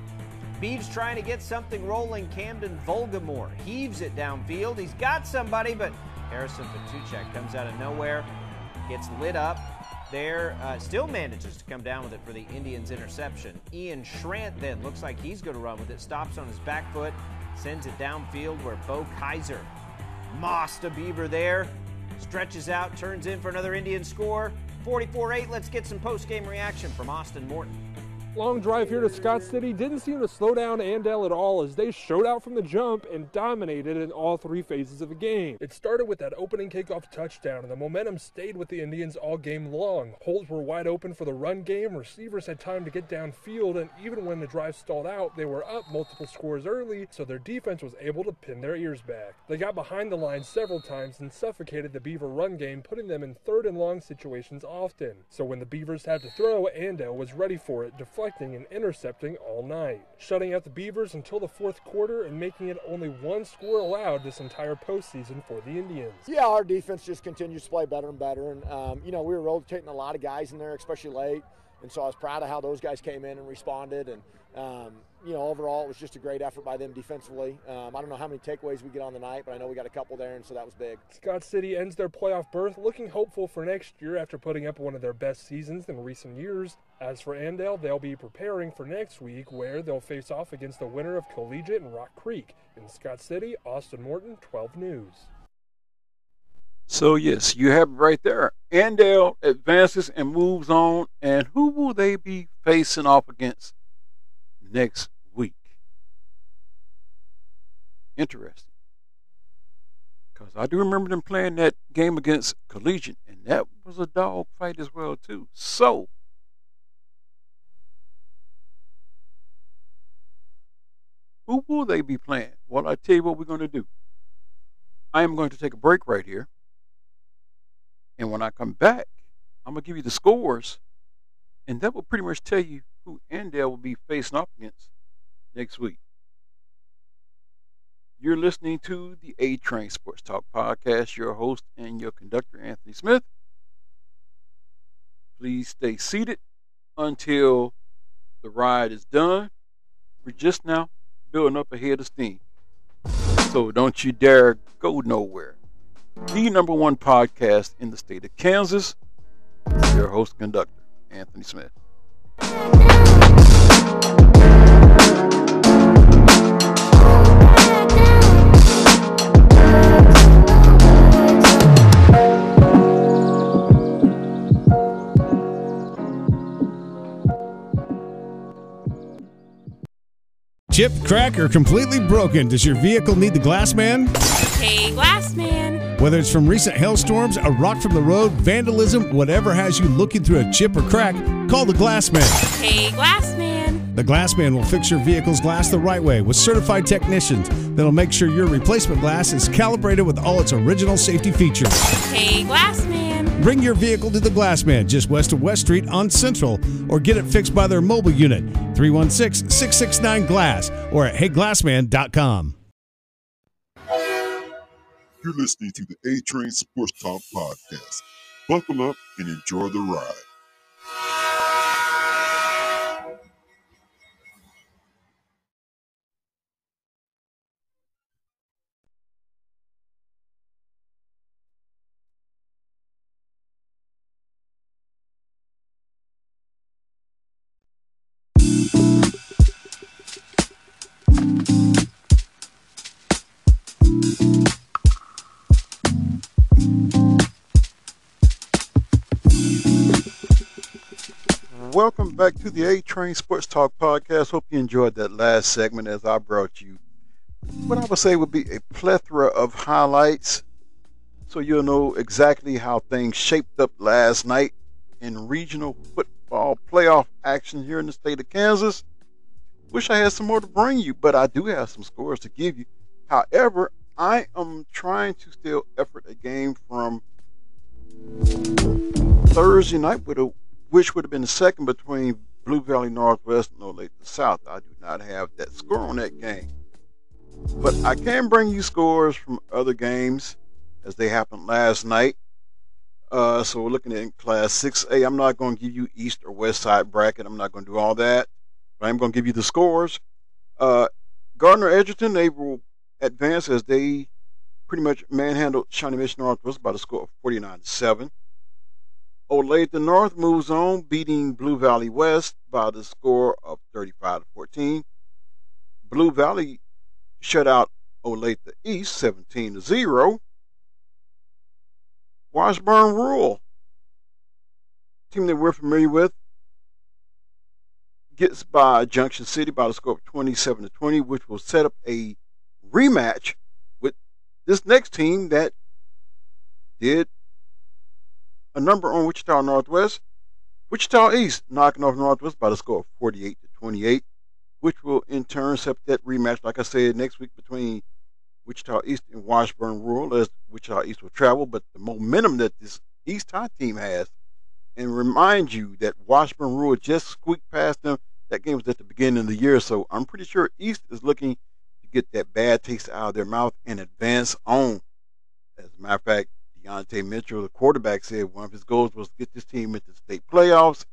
Speaker 6: Beeves trying to get something rolling. Camden Volgamore heaves it downfield. He's got somebody, but Harrison Patuchek comes out of nowhere, gets lit up there, uh, still manages to come down with it for the Indians interception. Ian Schrant then looks like he's going to run with it, stops on his back foot, sends it downfield where Bo Kaiser mossed a Beaver there, stretches out, turns in for another Indian score. 44 8. Let's get some post game reaction from Austin Morton.
Speaker 7: Long drive here to Scott City didn't seem to slow down Andale at all as they showed out from the jump and dominated in all three phases of the game. It started with that opening kickoff touchdown, and the momentum stayed with the Indians all game long. Holes were wide open for the run game, receivers had time to get downfield, and even when the drive stalled out, they were up multiple scores early, so their defense was able to pin their ears back. They got behind the line several times and suffocated the Beaver run game, putting them in third and long situations often. So when the Beavers had to throw, Andale was ready for it, and intercepting all night, shutting out the Beavers until the fourth quarter and making it only one score allowed this entire postseason for the Indians.
Speaker 8: Yeah, our defense just continues to play better and better, and um, you know we were rotating a lot of guys in there, especially late, and so I was proud of how those guys came in and responded, and um, you know, overall, it was just a great effort by them defensively. Um, I don't know how many takeaways we get on the night, but I know we got a couple there, and so that was big.
Speaker 7: Scott City ends their playoff berth looking hopeful for next year after putting up one of their best seasons in recent years. As for Andale, they'll be preparing for next week where they'll face off against the winner of Collegiate and Rock Creek. In Scott City, Austin Morton, 12 News.
Speaker 9: So yes, you have it right there. Andale advances and moves on, and who will they be facing off against next week? Interesting. Because I do remember them playing that game against Collegiate, and that was a dog fight as well too. So who will they be playing? Well, I tell you what we're going to do. I am going to take a break right here. And when I come back, I'm going to give you the scores. And that will pretty much tell you who Andale will be facing off against next week. You're listening to the A Train Sports Talk Podcast. Your host and your conductor, Anthony Smith. Please stay seated until the ride is done. We're just now building up a head of steam. So don't you dare go nowhere. The number one podcast in the state of Kansas. Your host conductor, Anthony Smith.
Speaker 10: Chip, crack, or completely broken, does your vehicle need the glass man?
Speaker 11: Hey, glass man.
Speaker 10: Whether it's from recent hailstorms, a rock from the road, vandalism, whatever has you looking through a chip or crack, call the glass man.
Speaker 11: Hey, glass man.
Speaker 10: The glass man will fix your vehicle's glass the right way with certified technicians that'll make sure your replacement glass is calibrated with all its original safety features.
Speaker 11: Hey, glass man.
Speaker 10: Bring your vehicle to the Glassman just west of West Street on Central or get it fixed by their mobile unit 316 669 Glass or at heyglassman.com.
Speaker 1: You're listening to the A Train Sports Talk Podcast. Buckle up and enjoy the ride. Back to the A Train Sports Talk Podcast. Hope you enjoyed that last segment as I brought you what I would say would be a plethora of highlights so you'll know exactly how things shaped up last night in regional football playoff action here in the state of Kansas. Wish I had some more to bring you, but I do have some scores to give you. However, I am trying to still effort a game from Thursday night with a which would have been the second between Blue Valley Northwest and Olathe South. I do not have that score on that game. But I can bring you scores from other games as they happened last night. Uh, so we're looking at Class 6A. I'm not going to give you East or West Side bracket. I'm not going to do all that. But I'm going to give you the scores. Uh, Gardner Edgerton, they will advance as they pretty much manhandled Shawnee Mission Northwest by the score of 49 to 7. Olathe North moves on, beating Blue Valley West by the score of 35 to 14. Blue Valley shut out Olathe East 17 to 0. Washburn Rural, team that we're familiar with, gets by Junction City by the score of 27 to 20, which will set up a rematch with this next team that did a number on Wichita Northwest. Wichita East knocking off Northwest by the score of 48 to 28, which will in turn set that rematch, like I said, next week between Wichita East and Washburn Rural, as Wichita East will travel. But the momentum that this East High team has, and remind you that Washburn Rural just squeaked past them. That game was at the beginning of the year, so I'm pretty sure East is looking to get that bad taste out of their mouth and advance on. As a matter of fact, Deontay Mitchell, the quarterback, said one of his goals was to get this team into state playoffs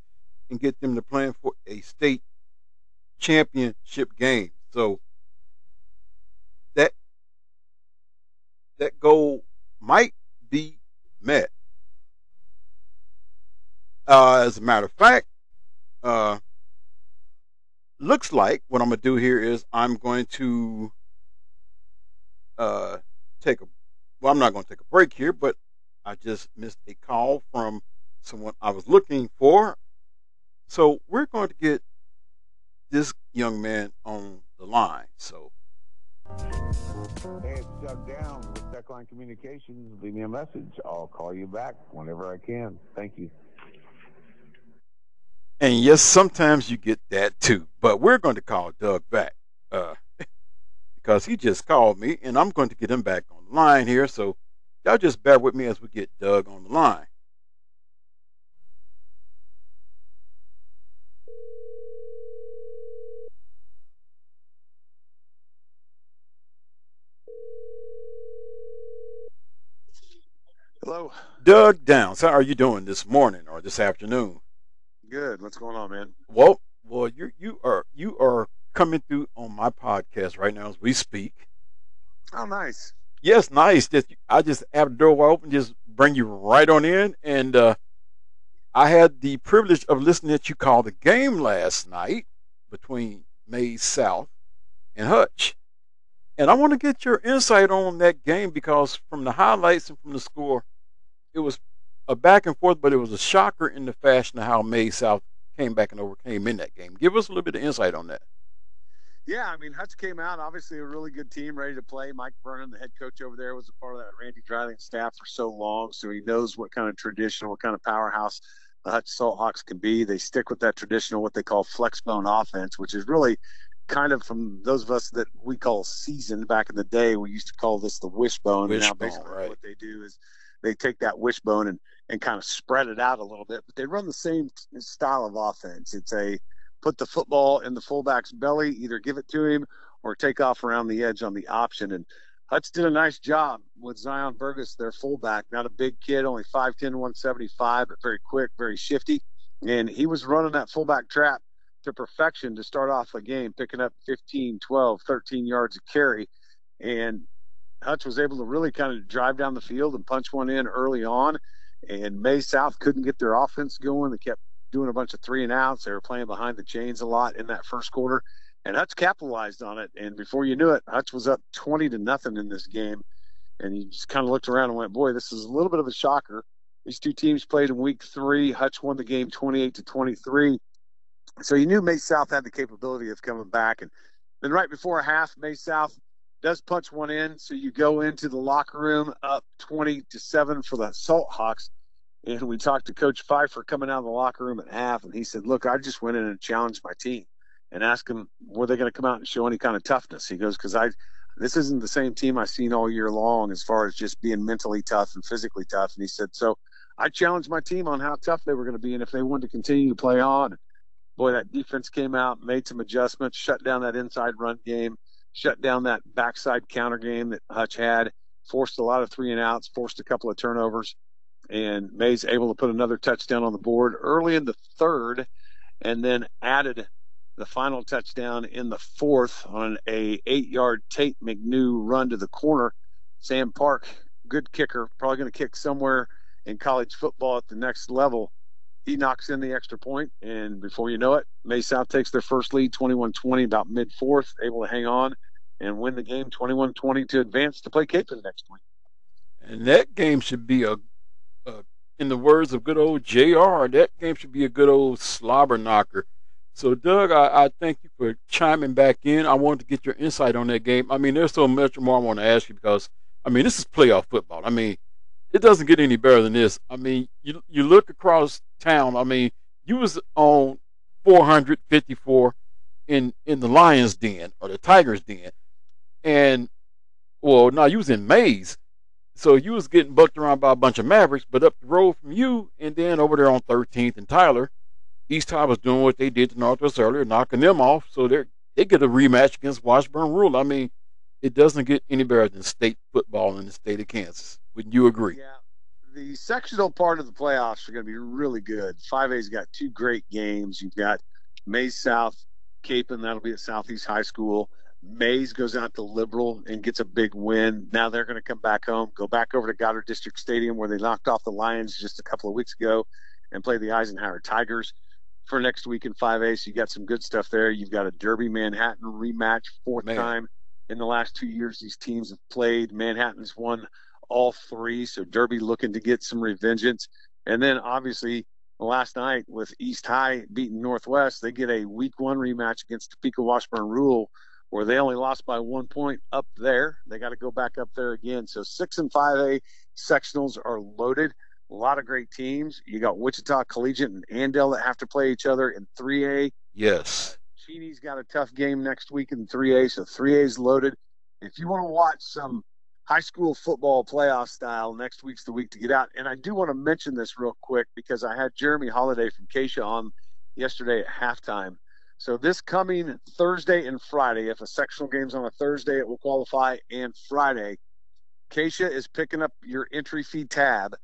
Speaker 1: and get them to plan for a state championship game. So that that goal might be met. Uh, as a matter of fact, uh, looks like what I'm gonna do here is I'm going to uh, take a well, I'm not going to take a break here, but I just missed a call from someone I was looking for. So we're going to get this young man on the line. So.
Speaker 12: Hey, it's Doug Down with Techline Communications. Leave me a message. I'll call you back whenever I can. Thank you.
Speaker 1: And yes, sometimes you get that too. But we're going to call Doug back uh, because he just called me, and I'm going to get him back on line here. So y'all just bear with me as we get Doug on the line.
Speaker 13: Hello.
Speaker 1: Doug Downs, how are you doing this morning or this afternoon?
Speaker 13: Good. What's going on, man?
Speaker 1: Well, well, you you are you are coming through on my podcast right now as we speak.
Speaker 13: Oh, nice.
Speaker 1: Yes, nice. Just I just have the door wide open, just bring you right on in, and uh, I had the privilege of listening to you call the game last night between Maize South and Hutch. And I want to get your insight on that game because from the highlights and from the score, it was a back and forth, but it was a shocker in the fashion of how Maize South came back and overcame in that game. Give us a little bit of insight on that.
Speaker 13: Yeah, I mean, Hutch came out, obviously a really good team, ready to play. Mike Vernon, the head coach over there, was a part of that Randy Dreiling staff for so long, so he knows what kind of tradition, what kind of powerhouse the Hutch Salt Hawks can be. They stick with that traditional, what they call flex bone offense, which is really kind of from those of us that we call seasoned back in the day. We used to call this the wishbone.
Speaker 1: Wishbone,
Speaker 13: now basically
Speaker 1: right.
Speaker 13: what they do is they take that wishbone and and kind of spread it out a little bit, but they run the same style of offense. It's a put the football in the fullback's belly, either give it to him or take off around the edge on the option. And Hutch did a nice job with Zion Burgess, their fullback. Not a big kid, only 5'10, 175, but very quick, very shifty. And he was running that fullback trap to perfection to start off the game, picking up 15, 12, 13 yards of carry. And Hutch was able to really kind of drive down the field and punch one in early on. And Maize South couldn't get their offense going. They kept doing a bunch of three and outs. They were playing behind the chains a lot in that first quarter. And Hutch capitalized on it. And before you knew it, Hutch was up 20 to nothing in this game. And you just kind of looked around and went, boy, this is a little bit of a shocker. These two teams played in week three. Hutch won the game 28 to 23. So you knew Maize South had the capability of coming back. And then right before half, Maize South does punch one in. So you go into the locker room up 20 to 7 for the Salt Hawks. And we talked to Coach Pfeiffer coming out of the locker room at half, and he said, Look, I just went in and challenged my team and asked them, were they going to come out and show any kind of toughness? He goes, Because I, this isn't the same team I've seen all year long as far as just being mentally tough and physically tough. And he said, So I challenged my team on how tough they were going to be and if they wanted to continue to play on. Boy, that defense came out, made some adjustments, shut down that inside run game, shut down that backside counter game that Hutch had, forced a lot of three and outs, forced a couple of turnovers and Maize able to put another touchdown on the board early in the third, and then added the final touchdown in the fourth on a eight-yard Tate McNew run to the corner. Sam Park, good kicker, probably going to kick somewhere in college football at the next level. He knocks in the extra point, and before you know it, Maize South takes their first lead, 21-20, about mid-fourth, able to hang on and win the game 21-20 to advance to play Cape next week.
Speaker 1: And that game should be a uh, in the words of good old JR, that game should be a good old slobber knocker. So, Doug, I, I, thank you for chiming back in. I wanted to get your insight on that game. I mean, there's so much more I want to ask you because, I mean, this is playoff football. I mean, it doesn't get any better than this. I mean, you you look across town. I mean, you was on 454 in in the Lions Den or the Tigers Den, and well, no, you was in Maize. So you was getting bucked around by a bunch of Mavericks, but up the road from you, and then over there on 13th and Tyler, East High was doing what they did to Northwest earlier, knocking them off. So they they get a rematch against Washburn Rural. I mean, it doesn't get any better than state football in the state of Kansas. Wouldn't you agree?
Speaker 13: Yeah. The sectional part of the playoffs are going to be really good. 5A's got two great games. You've got Maize South Kapaun, that'll be at Southeast High School. Maize goes out to Liberal and gets a big win. Now they're going to come back home, go back over to Goddard District Stadium where they knocked off the Lions just a couple of weeks ago and play the Eisenhower Tigers for next week in 5A. So you got some good stuff there. You've got a Derby Manhattan rematch, fourth Man. time in the last two years these teams have played. Manhattan's won all three, so Derby looking to get some revengeance. And then obviously last night with East High beating Northwest, they get a week one rematch against Topeka Washburn Rural where they only lost by one point up there. They got to go back up there again. So six and five A sectionals are loaded. A lot of great teams. You got Wichita Collegiate and Andale that have to play each other in three A.
Speaker 1: Yes.
Speaker 13: Cheney's got a tough game next week in three A, so three A is loaded. If you want to watch some high school football playoff style, next week's the week to get out. And I do want to mention this real quick because I had Jeremy Holiday from KSHSAA on yesterday at halftime so this coming Thursday and Friday, if a sectional game's on a Thursday, it will qualify, and Friday, KSHSAA is picking up your entry fee tab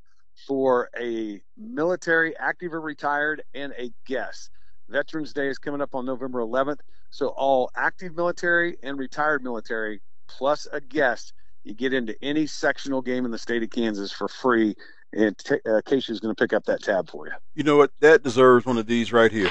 Speaker 13: for a military, active or retired, and a guest. Veterans Day is coming up on November 11th. So all active military and retired military plus a guest, you get into any sectional game in the state of Kansas for free. And t- uh, going to pick up that tab for you.
Speaker 1: You know what? That deserves one of these right here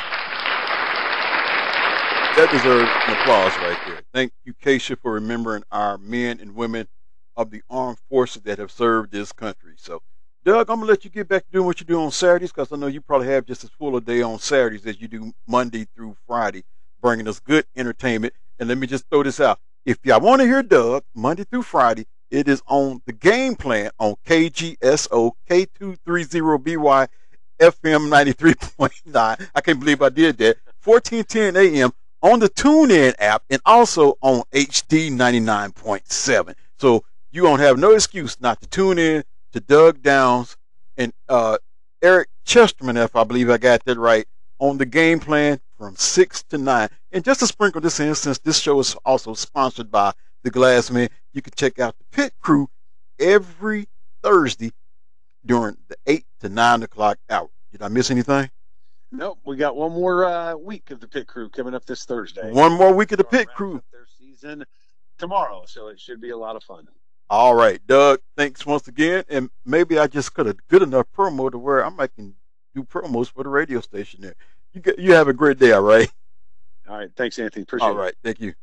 Speaker 1: that deserves an applause right there. Thank you, KSHSAA, for remembering our men and women of the armed forces that have served this country. So, Doug, I'm gonna let you get back to doing what you do on Saturdays because I know you probably have just as full a day on Saturdays as you do Monday through Friday, bringing us good entertainment. And let me just throw this out: if y'all want to hear Doug Monday through Friday, it is on the game plan on KGSO K230BY FM 93.9. I can't believe I did that. 1410 AM on the TuneIn app and also on HD 99.7. So you don't have no excuse not to tune in to Doug Downs and uh, Eric Chesterman, if I believe I got that right, on the game plan from 6 to 9. And just to sprinkle this in, since this show is also sponsored by the Glassman, you can check out the Pit Crew every Thursday during the 8 to 9 o'clock hour. Did I miss anything?
Speaker 13: Nope, we got one more uh, week of the pit crew coming up this Thursday.
Speaker 1: One more week of the pit crew.
Speaker 13: Their season tomorrow, so it should be a lot of fun.
Speaker 1: All right, Doug. Thanks once again, and maybe I just got a good enough promo to where I might can do promos for the radio station there. You get, you have a great day, all right?
Speaker 13: All right, thanks, Anthony. Appreciate
Speaker 1: it. All right, thank you,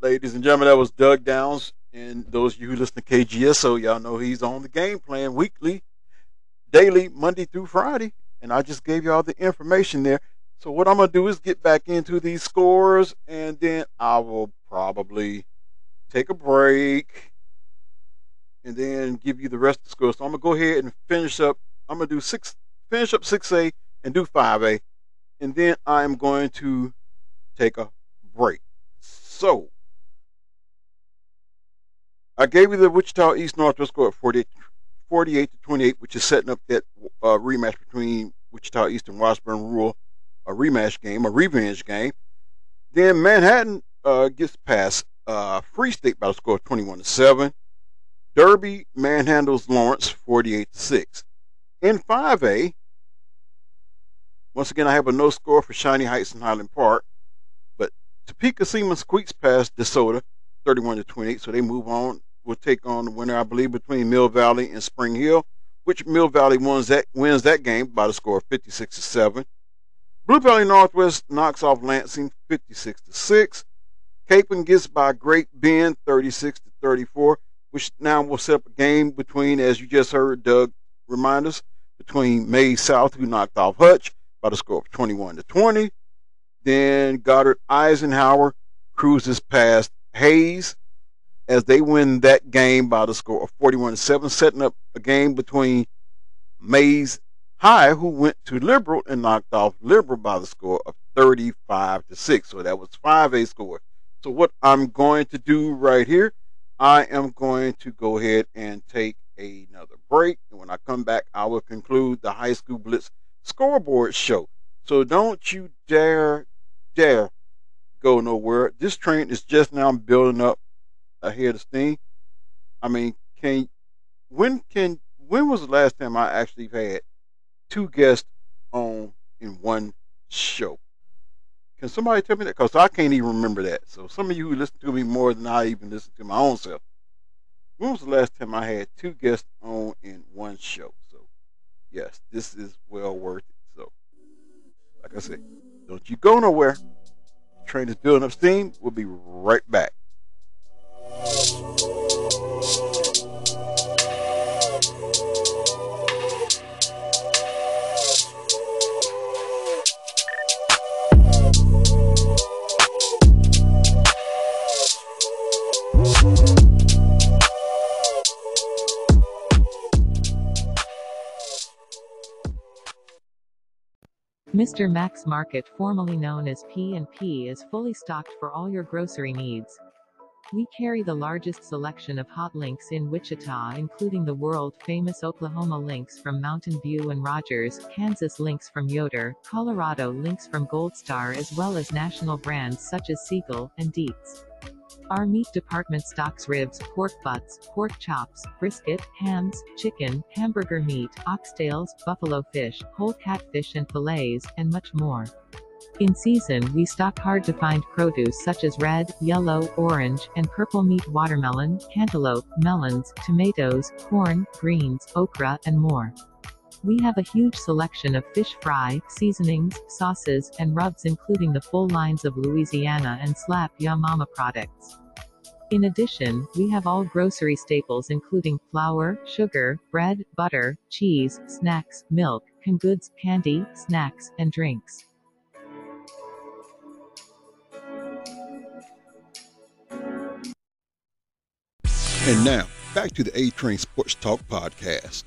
Speaker 1: ladies and gentlemen. That was Doug Downs, and those of you who listen to KGSO, y'all know he's on the game plan weekly, daily, Monday through Friday and I just gave you all the information there. So what I'm gonna do is get back into these scores, and then I will probably take a break, and then give you the rest of the scores. So I'm gonna go ahead and finish up. I'm gonna do six, finish up six A and do five A, and then I'm going to take a break. So I gave you the Wichita East Northwest score at 48 48 to 28, which is setting up that uh, rematch between Wichita East and Washburn Rural, a rematch game, a revenge game. Then Manhattan uh, gets past uh, Free State by the score of 21 to 7. Derby manhandles Lawrence 48 to 6. In 5A, once again, I have a no score for Shawnee Heights and Highland Park, but Topeka Seaman squeaks past DeSoto 31 to 28, so they move on will take on the winner, I believe, between Mill Valley and Spring Hill, which Mill Valley wins that wins that game by the score of 56 to 7. Blue Valley Northwest knocks off Lansing 56 to 6. Kapaun gets by Great Bend 36 to 34, which now will set up a game between, as you just heard Doug remind us, between Maize South, who knocked off Hutch by the score of 21 to 20. Then Goddard Eisenhower cruises past Hays as they win that game by the score of 41 7, setting up a game between Maize High, who went to Liberal and knocked off Liberal by the score of 35 to 6. So that was 5A score. So what I'm going to do right here, I am going to go ahead and take another break. And when I come back, I will conclude the High School Blitz scoreboard show. So don't you dare, dare go nowhere. This train is just now building up ahead of steam. I mean, can when can when was the last time I actually had two guests on in one show? Can somebody tell me that? Because I can't even remember that. So some of you who listen to me more than I even listen to my own self. When was the last time I had two guests on in one show? So yes, this is well worth it. So like I said, don't you go nowhere. The train is building up steam. We'll be right back.
Speaker 14: Mr. Max Market, formerly known as P&P, is fully stocked for all your grocery needs. We carry the largest selection of hot links in Wichita including the world-famous Oklahoma links from Mountain View and Rogers, Kansas links from Yoder, Colorado links from Gold Star as well as national brands such as Siegel and Dietz. Our meat department stocks ribs, pork butts, pork chops, brisket, hams, chicken, hamburger meat, oxtails, buffalo fish, whole catfish and fillets, and much more. In season we stock hard to find produce such as red, yellow, orange, and purple meat watermelon, cantaloupe, melons, tomatoes, corn, greens, okra, and more. We have a huge selection of fish fry, seasonings, sauces, and rubs including the full lines of Louisiana and Slap Ya Mama products. In addition, we have all grocery staples including flour, sugar, bread, butter, cheese, snacks, milk, canned goods, candy, snacks, and drinks.
Speaker 1: And now, back to the A Train Sports Talk podcast.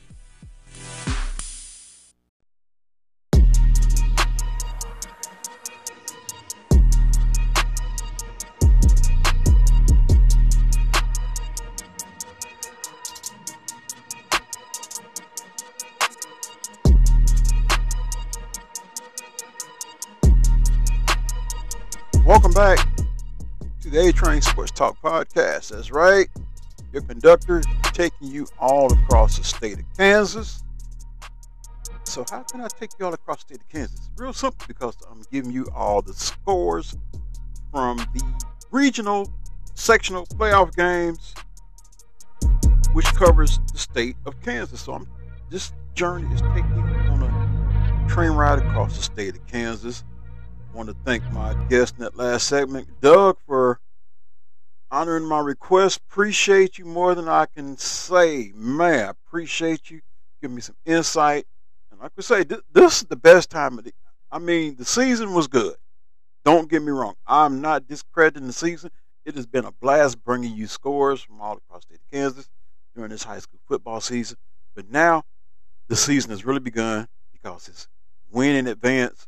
Speaker 1: Welcome back to the A Train Sports Talk podcast. That's right. Your conductor taking you all across the state of Kansas. So, how can I take you all across the state of Kansas? Real simple because I'm giving you all the scores from the regional sectional playoff games, which covers the state of Kansas. So, I'm, this journey is taking you on a train ride across the state of Kansas I want to thank my guest in that last segment, Doug, for honoring my request. Appreciate you more than I can say. Man, appreciate you. Give me some insight. And like we say, this, this is the best time of the I mean, the season was good. Don't get me wrong. I'm not discrediting the season. It has been a blast bringing you scores from all across the state of Kansas during this high school football season. But now the season has really begun because it's win in advance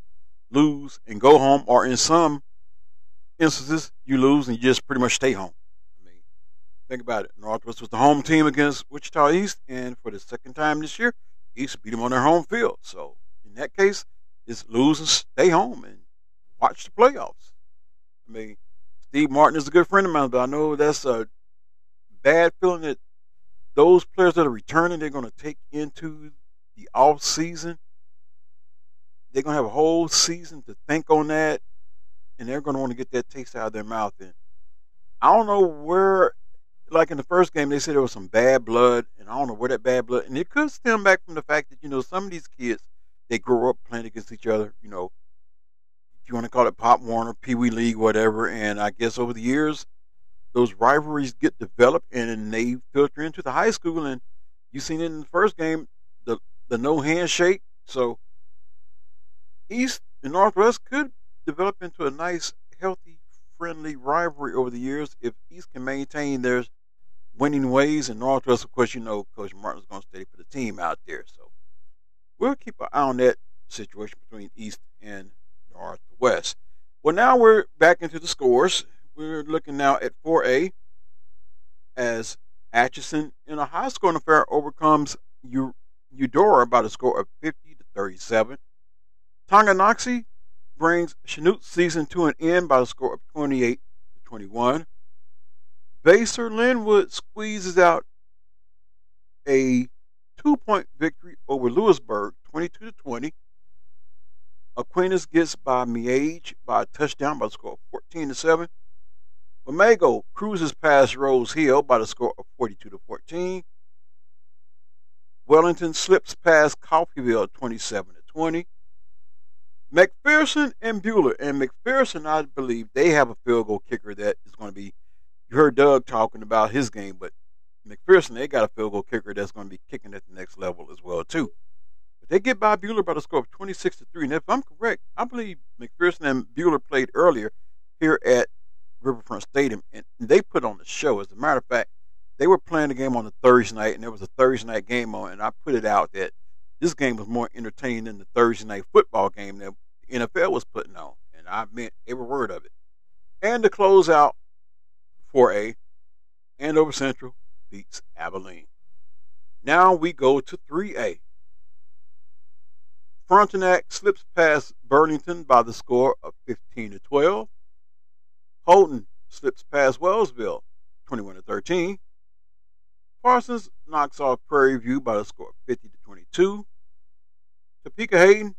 Speaker 1: lose, and go home, or in some instances, you lose and you just pretty much stay home. I mean, think about it. Northwest was the home team against Wichita East, and for the second time this year, East beat them on their home field. So in that case, it's lose and stay home and watch the playoffs. I mean, Steve Martin is a good friend of mine, but I know that's a bad feeling that those players that are returning, they're going to take into the off season they're going to have a whole season to think on that, and they're going to want to get that taste out of their mouth. And I don't know where, like in the first game, they said there was some bad blood, and I don't know where that bad blood, and it could stem back from the fact that, you know, some of these kids, they grow up playing against each other, you know, if you want to call it Pop Warner, Pee Wee League, whatever. And I guess over the years, those rivalries get developed and they filter into the high school. And you seen it in the first game, the the no handshake. So East and Northwest could develop into a nice, healthy, friendly rivalry over the years if East can maintain their winning ways. And Northwest, of course, you know, Coach Martin's going to stay for the team out there. So we'll keep an eye on that situation between East and Northwest. Well, now we're back into the scores. We're looking now at 4A as Atchison in a high scoring affair overcomes Eudora by a score of 50 to 37. Tonganoxie brings Chanute season to an end by a score of 28 to 21. Basehor Linwood squeezes out a two point victory over Louisburg, 22 to 20. Aquinas gets by Miege by a touchdown by the score of 14 to 7. Wamego cruises past Rose Hill by the score of 42 to 14. Wellington slips past Coffeyville 27 to 20. McPherson and Buhler. And McPherson, I believe, they have a field goal kicker that is going to be. You heard Doug talking about his game, but McPherson, they got a field goal kicker that's going to be kicking at the next level as well, too. But they get by Buhler by the score of 26 to 3. And if I'm correct, I believe McPherson and Buhler played earlier here at Riverfront Stadium, and they put on the show. As a matter of fact, they were playing the game on a Thursday night, and there was a Thursday night game on, and I put it out that this game was more entertaining than the Thursday night football game that the NFL was putting on, and I meant every word of it. And to close out 4A, Andover Central beats Abilene. Now we go to 3A. Frontenac slips past Burlington by the score of 15 to 12. Holton slips past Wellsville 21 to 13. Parsons knocks off Prairie View by the score of 50 to 22. Topeka Hayden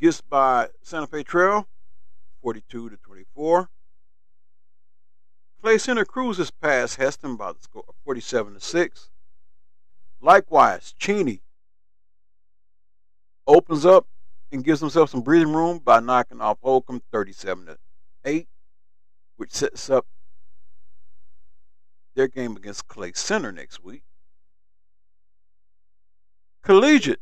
Speaker 1: gets by Santa Fe Trail 42 to 24. Clay Center cruises past Hesston by the score of 47 to 6. Likewise, Cheney opens up and gives himself some breathing room by knocking off Holcomb 37 to 8, which sets up their game against Clay Center next week. Collegiate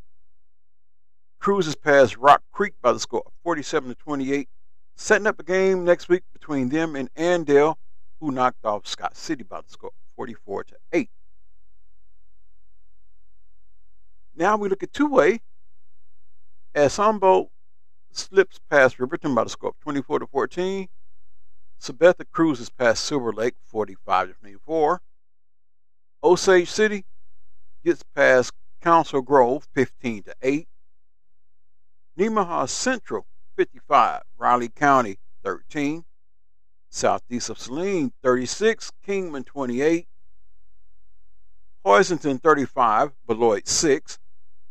Speaker 1: cruises past Rock Creek by the score of 47 to 28, setting up a game next week between them and Andale, who knocked off Scott City by the score of 44 to 8. Now we look at two way as Humboldt slips past Riverton by the score of 24 to 14. Sabetha cruises past Silver Lake 45 to 24. Osage City gets past Council Grove 15 to 8. Nemaha Central 55, Riley County 13, southeast of Saline 36, Kingman 28, Hoisington 35, Beloit 6,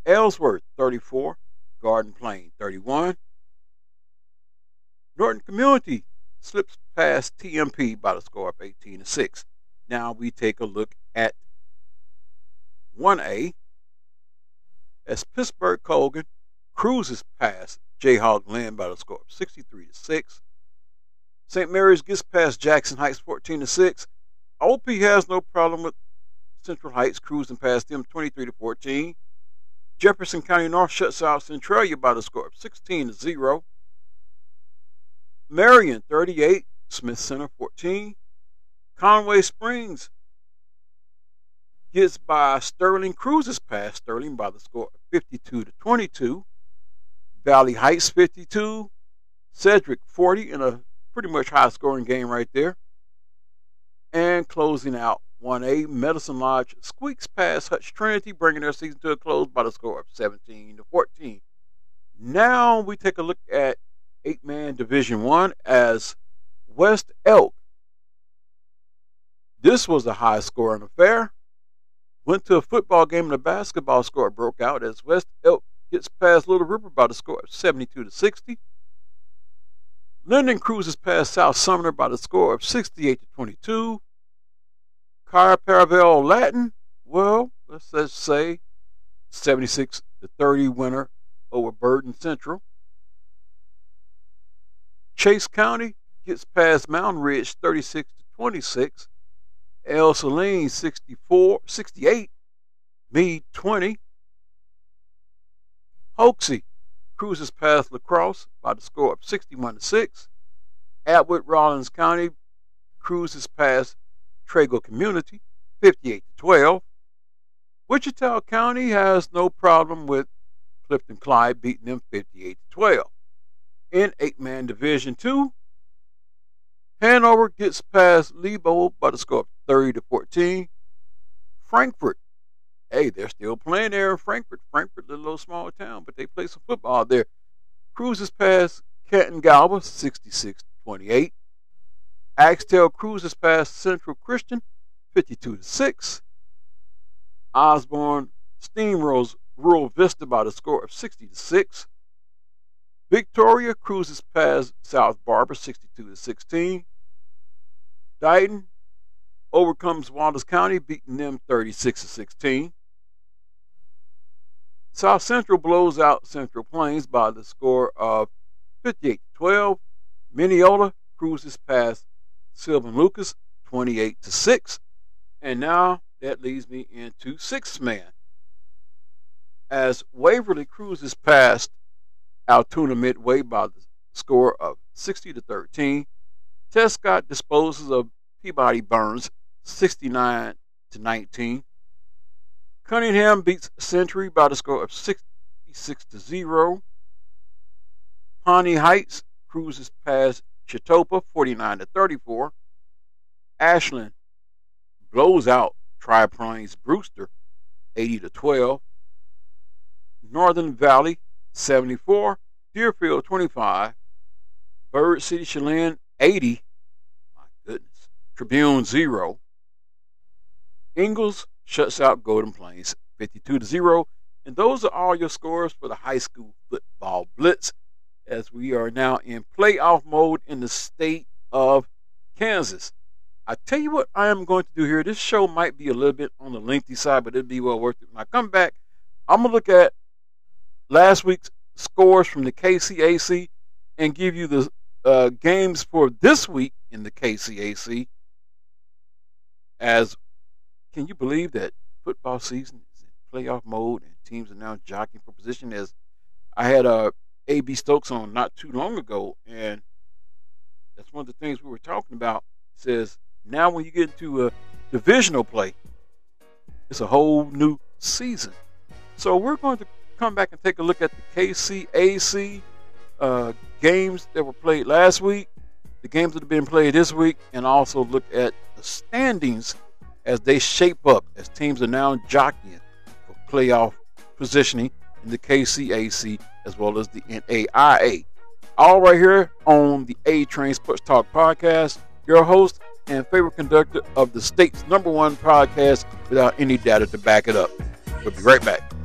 Speaker 1: Ellsworth 34, Garden Plain 31. Norton Community slips past TMP by the score of 18 to 6. Now we take a look at 1A as Pittsburg Colgan cruises past Jayhawk Linn by the score of 63 to 6. St. Mary's gets past Jackson Heights 14 to 6. OP has no problem with Central Heights cruising past them 23 to 14. Jefferson County North shuts out Centralia by the score of 16 to 0. Marion 38, Smith Center 14. Conway Springs gets by Sterling Cruises past Sterling by the score of 52 to 22. Valley Heights 52. Cedric 40 in a pretty much high scoring game right there. And closing out 1A, Medicine Lodge squeaks past Hutch Trinity, bringing their season to a close by the score of 17 to 14. Now we take a look at eight man Division One as West Elk. This was a high scoring affair. Went to a football game and a basketball score broke out as West Elk gets past Little River by the score of 72 to 60. Lyndon cruises past South Sumner by the score of 68 to 22. Cair Paravel Latin, well, let's just say 76 to 30 winner over Burton Central. Chase County gets past Mountain Ridge 36 to 26. Ell-Saline 64, 68. Meade 20. Hoxie cruises past La Crosse by the score of 61 to 6. Atwood Rawlins County cruises past Trego Community 58 to 12. Wichita County has no problem with Clifton Clyde beating them 58 to 12. In eight man Division 2, Hanover gets past Lebo by the score of 30 to 14. Frankfort hey, they're still playing there in Frankfort. Frankfort, a little small town, but they play some football there. Cruises past Canton Galva, 66 28. Axtell cruises past Central Christian, 52 to 6. Osborne steamrolls Rural Vista by the score of 60 to 6. Victoria cruises past South Barber 62 to 16. Dighton overcomes Wallace County, beating them 36 to 16. South Central blows out Central Plains by the score of 58 12. Minneola cruises past Sylvan Lucas 28 to 6. And now that leads me into sixth man. As Waverly cruises past Altoona Midway by the score of 60 to 13. Tescott disposes of Peabody Burns 69 to 19. Cunningham beats Century by the score of 66 to 0. Pawnee Heights cruises past Chetopa 49 to 34. Ashland blows out Tri Plains Brewster 80 to 12. Northern Valley 74, Deerfield 25, Bird City Cheylin 80, my goodness, Tribune 0. Ingalls shuts out Golden Plains 52 to 0. And those are all your scores for the high school football blitz as we are now in playoff mode in the state of Kansas. I tell you what I am going to do here. This show might be a little bit on the lengthy side, but it'll be well worth it. When I come back, I'm going to look at last week's scores from the KCAC and give you the uh, games for this week in the KCAC. As can you believe that football season is in playoff mode and teams are now jockeying for position? As I had a uh, AB Stokes on not too long ago, and that's one of the things we were talking about. It says now when you get into a divisional play, it's a whole new season. So we're going to come back and take a look at the KCAC uh, games that were played last week, the games that have been played this week, and also look at the standings as they shape up as teams are now jockeying for playoff positioning in the KCAC as well as the NAIA. All right here on the A Train Sports Talk podcast, your host and favorite conductor of the state's number one podcast without any data to back it up. We'll be right back.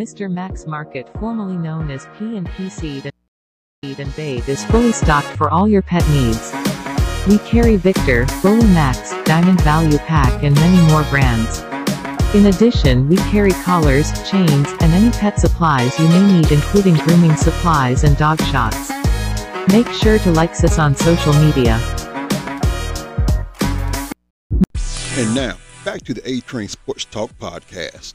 Speaker 14: Mr. Max Market, formerly known as P&P Seed and Bait, is fully stocked for all your pet needs. We carry Victor, Bully Max, Diamond Value Pack and many more brands. In addition we carry collars, chains, and any pet supplies you may need including grooming supplies and dog shots. Make sure to like us on social media.
Speaker 1: And now, back to the A Train Sports Talk podcast.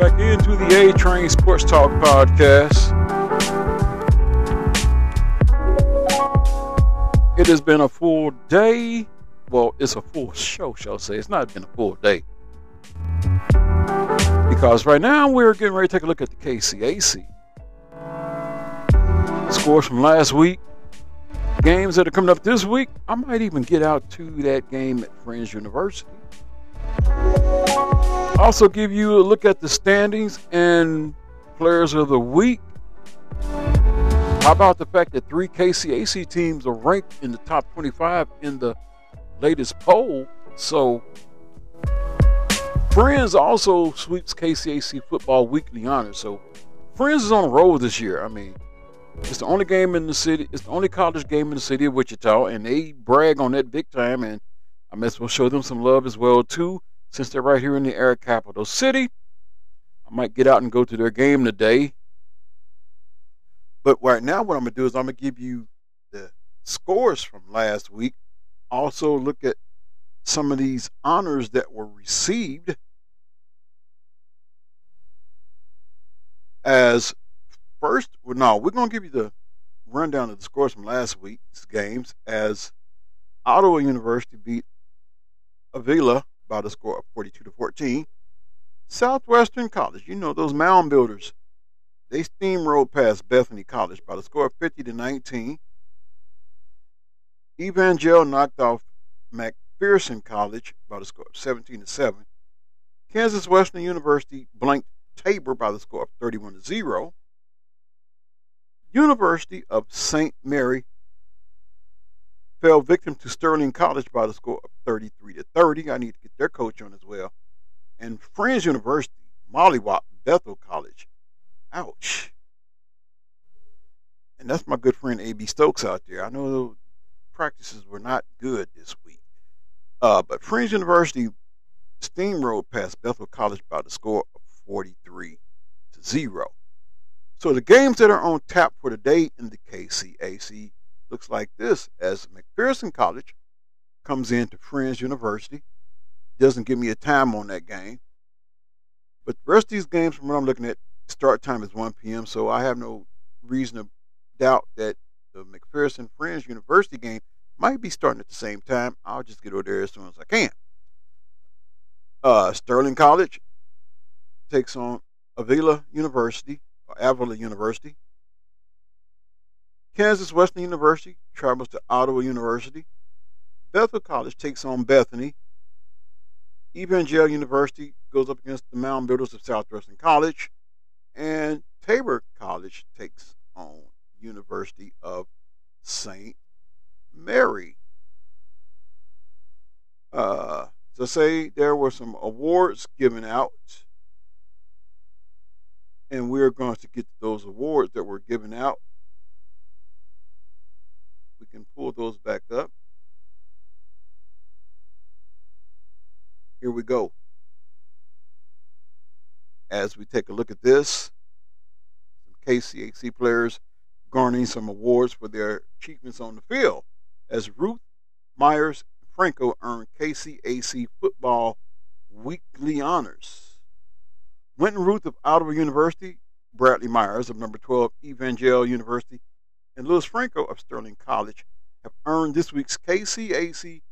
Speaker 1: Into the A Train Sports Talk podcast. It has been a full day. Well, it's a full show, shall I say. It's not been a full day. Because right now we're getting ready to take a look at the KCAC. Scores from last week. Games that are coming up this week. I might even get out to that game at Friends University. Also, give you a look at the standings and players of the week. How about the fact that three KCAC teams are ranked in the top 25 in the latest poll? So, Friends also sweeps KCAC football weekly honors. So, Friends is on a roll this year. I mean, it's the only game in the city. It's the only college game in the city of Wichita, and they brag on that big time. And I might as well show them some love as well too since they're right here in the area capital city. I might get out and go to their game today. But right now, what I'm going to do is I'm going to give you the scores from last week. Also, look at some of these honors that were received as first. Well, no, we're going to give you the rundown of the scores from last week's games as Ottawa University beat Avila by the score of 42 to 14. Southwestern College, you know those mound builders, they steamrolled past Bethany College by the score of 50 to 19. Evangel knocked off McPherson College by the score of 17 to 7. Kansas Wesleyan University blanked Tabor by the score of 31 to 0. University of St. Mary fell victim to Sterling College by the score of 33 to 30. I need to get their coach on as well. And Friends University, Mollywop Bethel College. Ouch. And that's my good friend A.B. Stokes out there. I know the practices were not good this week. Uh, but Friends University steamrolled past Bethel College by the score of 43 to 0. So the games that are on tap for today in the KCAC looks like this as McPherson College comes into Friends University. Doesn't give me a time on that game. But the rest of these games, from what I'm looking at, start time is 1 p.m. So I have no reason to doubt that the McPherson Friends University game might be starting at the same time. I'll just get over there as soon as I can. Uh, Sterling College takes on Avila University, or Avila University. Kansas Wesleyan University travels to Ottawa University. Bethel College takes on Bethany. Evangel University goes up against the Mound Builders of Southwestern College. And Tabor College takes on University of St. Mary. Uh, to say there were some awards given out, and we're going to get those awards that were given out. We can pull those back up. Here we go. As we take a look at this, some KCAC players garnering some awards for their achievements on the field, as Ruth Myers Franco earned KCAC football weekly honors. Winton Ruth of Ottawa University, Bradley Myers of number 12 Evangel University, and Louis Franco of Sterling College have earned this week's KCAC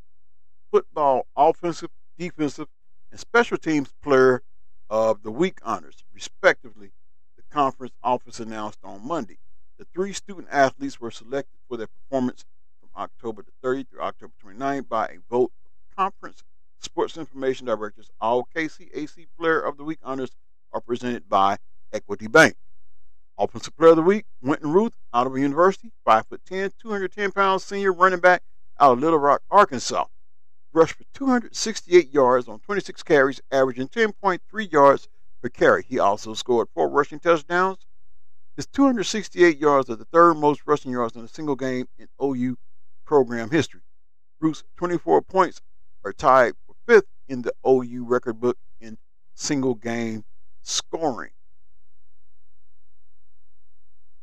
Speaker 1: football offensive, defensive, and special teams player of the week honors, respectively, the conference office announced on Monday. The three student athletes were selected for their performance from October the 30th through October 29th by a vote of conference sports information directors. All KCAC Player of the Week honors are presented by Equity Bank. Offensive Player of the Week, Winton Ruth, out Ottawa University, 5'10, 210 pounds senior running back out of Little Rock, Arkansas. Rushed for 268 yards on 26 carries, averaging 10.3 yards per carry. He also scored four rushing touchdowns. His 268 yards are the third most rushing yards in a single game in OU program history. Ruth's 24 points are tied for fifth in the OU record book in single game scoring.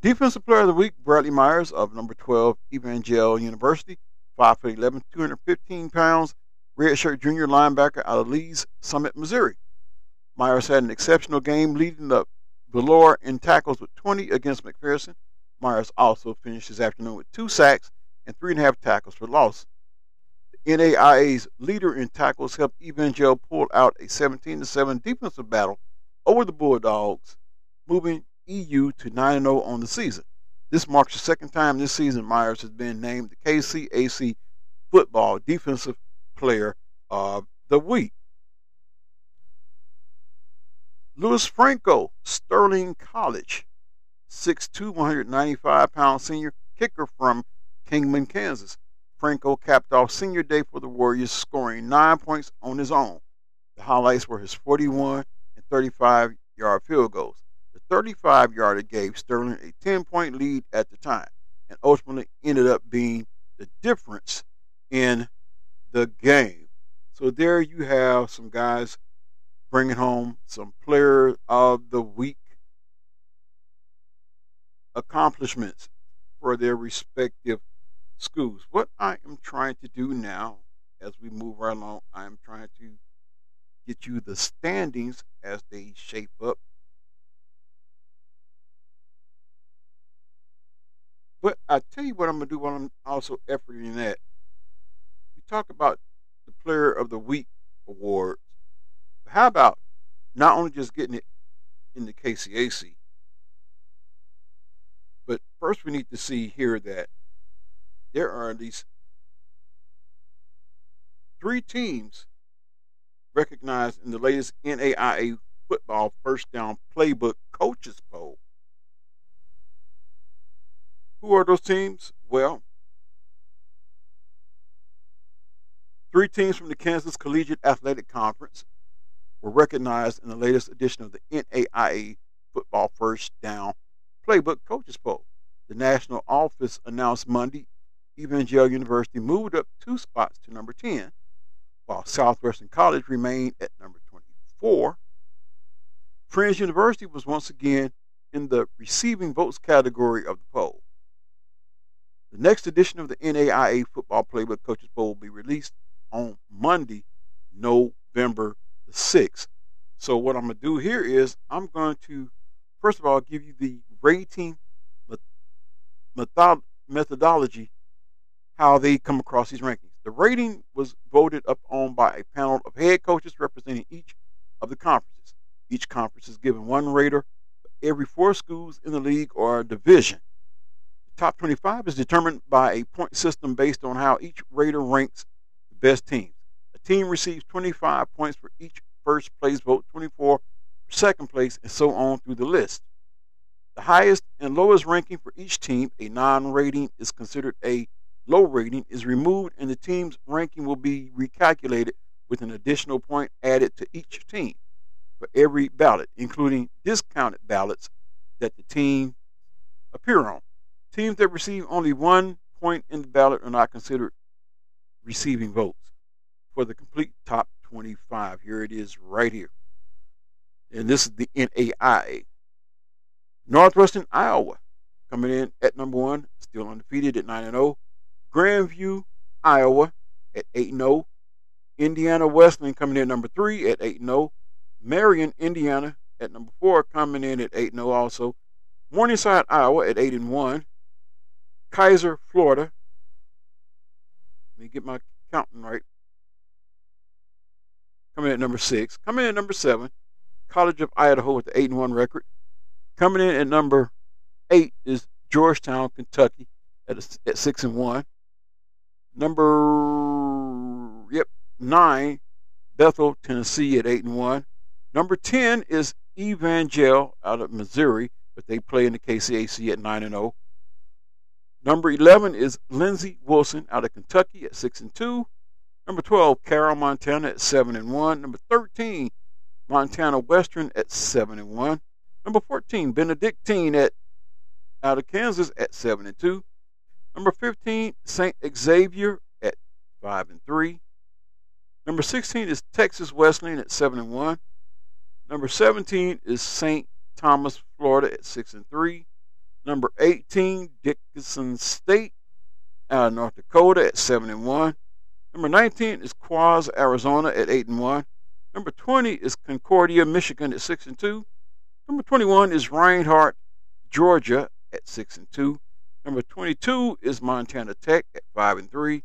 Speaker 1: Defensive Player of the Week, Bradley Myers of number 12 Evangel University, 5'11, 215 pounds, redshirt junior linebacker out of Lee's Summit, Missouri. Myers had an exceptional game leading the Valor in tackles with 20 against McPherson. Myers also finished his afternoon with two sacks and three and a half tackles for loss. The NAIA's leader in tackles helped Evangel pull out a 17 7 defensive battle over the Bulldogs, moving EU to 9 0 on the season. This marks the second time this season Myers has been named the KCAC Football Defensive Player of the Week. Louis Franco, Sterling College, 6'2, 195 pound senior kicker from Kingman, Kansas. Franco capped off senior day for the Warriors, scoring nine points on his own. The highlights were his 41 and 35 yard field goals. The 35 yarder gave Sterling a 10 point lead at the time and ultimately ended up being the difference in the game. So there you have some guys bringing home some player of the week accomplishments for their respective schools. What I am trying to do now, as we move right along, I am trying to get you the standings as they shape up. I tell you what I'm gonna do while I'm also efforting that. We talk about the Player of the Week awards, how about not only just getting it in the KCAC, but first we need to see here that there are these three teams recognized in the latest NAIA football first down playbook coaches poll. Who are those teams? Well, three teams from the Kansas Collegiate Athletic Conference were recognized in the latest edition of the NAIA football first down playbook coaches poll. The national office announced Monday Evangel University moved up two spots to number 10, while Southwestern College remained at number 24. Friends University was once again in the receiving votes category of the poll. The next edition of the NAIA Football Playbook Coaches Poll will be released on Monday, November the 6th. So, what I'm going to do here is I'm going to, first of all, give you the rating method- methodology, how they come across these rankings. The rating was voted up on by a panel of head coaches representing each of the conferences. Each conference is given one rater for every four schools in the league or division. Top 25 is determined by a point system based on how each Raider ranks the best teams. A team receives 25 points for each first place vote, 24 for second place, and so on through the list. The highest and lowest ranking for each team, a non rating, is considered a low rating, is removed, and the team's ranking will be recalculated with an additional point added to each team for every ballot, including discounted ballots that the team appear on. Teams that receive only one point in the ballot are not considered receiving votes. For the complete top 25, here it is right here. And this is the NAIA. Northwestern Iowa coming in at number one, still undefeated at 9 0. Grandview, Iowa at 8 0. Indiana Wesleyan coming in at number three at 8 0. Marian, Indiana at number four, coming in at 8 0 also. Morningside, Iowa at 8 and 1. Keiser, Florida. Let me get my counting right. Coming in at number six. Coming in at number seven. College of Idaho with the 8 and 1 record. Coming in at number eight is Georgetown, Kentucky at, a, at 6 and 1. Number, yep, nine, Bethel, Tennessee at 8 and 1. Number 10 is Evangel out of Missouri, but they play in the KCAC at 9 and 0. Number 11 is Lindsey Wilson out of Kentucky at 6 and 2. Number 12, Carroll, Montana at 7 and 1. Number 13, Montana Western at 7 and 1. Number 14, Benedictine at out of Kansas at 7 and 2. Number 15, St. Xavier at 5 and 3. Number 16 is Texas Wesleyan at 7 and 1. Number 17 is St. Thomas, Florida at 6 and 3. Number 18, Dickinson State out of North Dakota at 7 and 1. Number 19 is Quaz, Arizona at 8 and 1. Number 20 is Concordia, Michigan at 6 and 2. Number 21 is Reinhardt, Georgia at 6 and 2. Number 22 is Montana Tech at 5 and 3.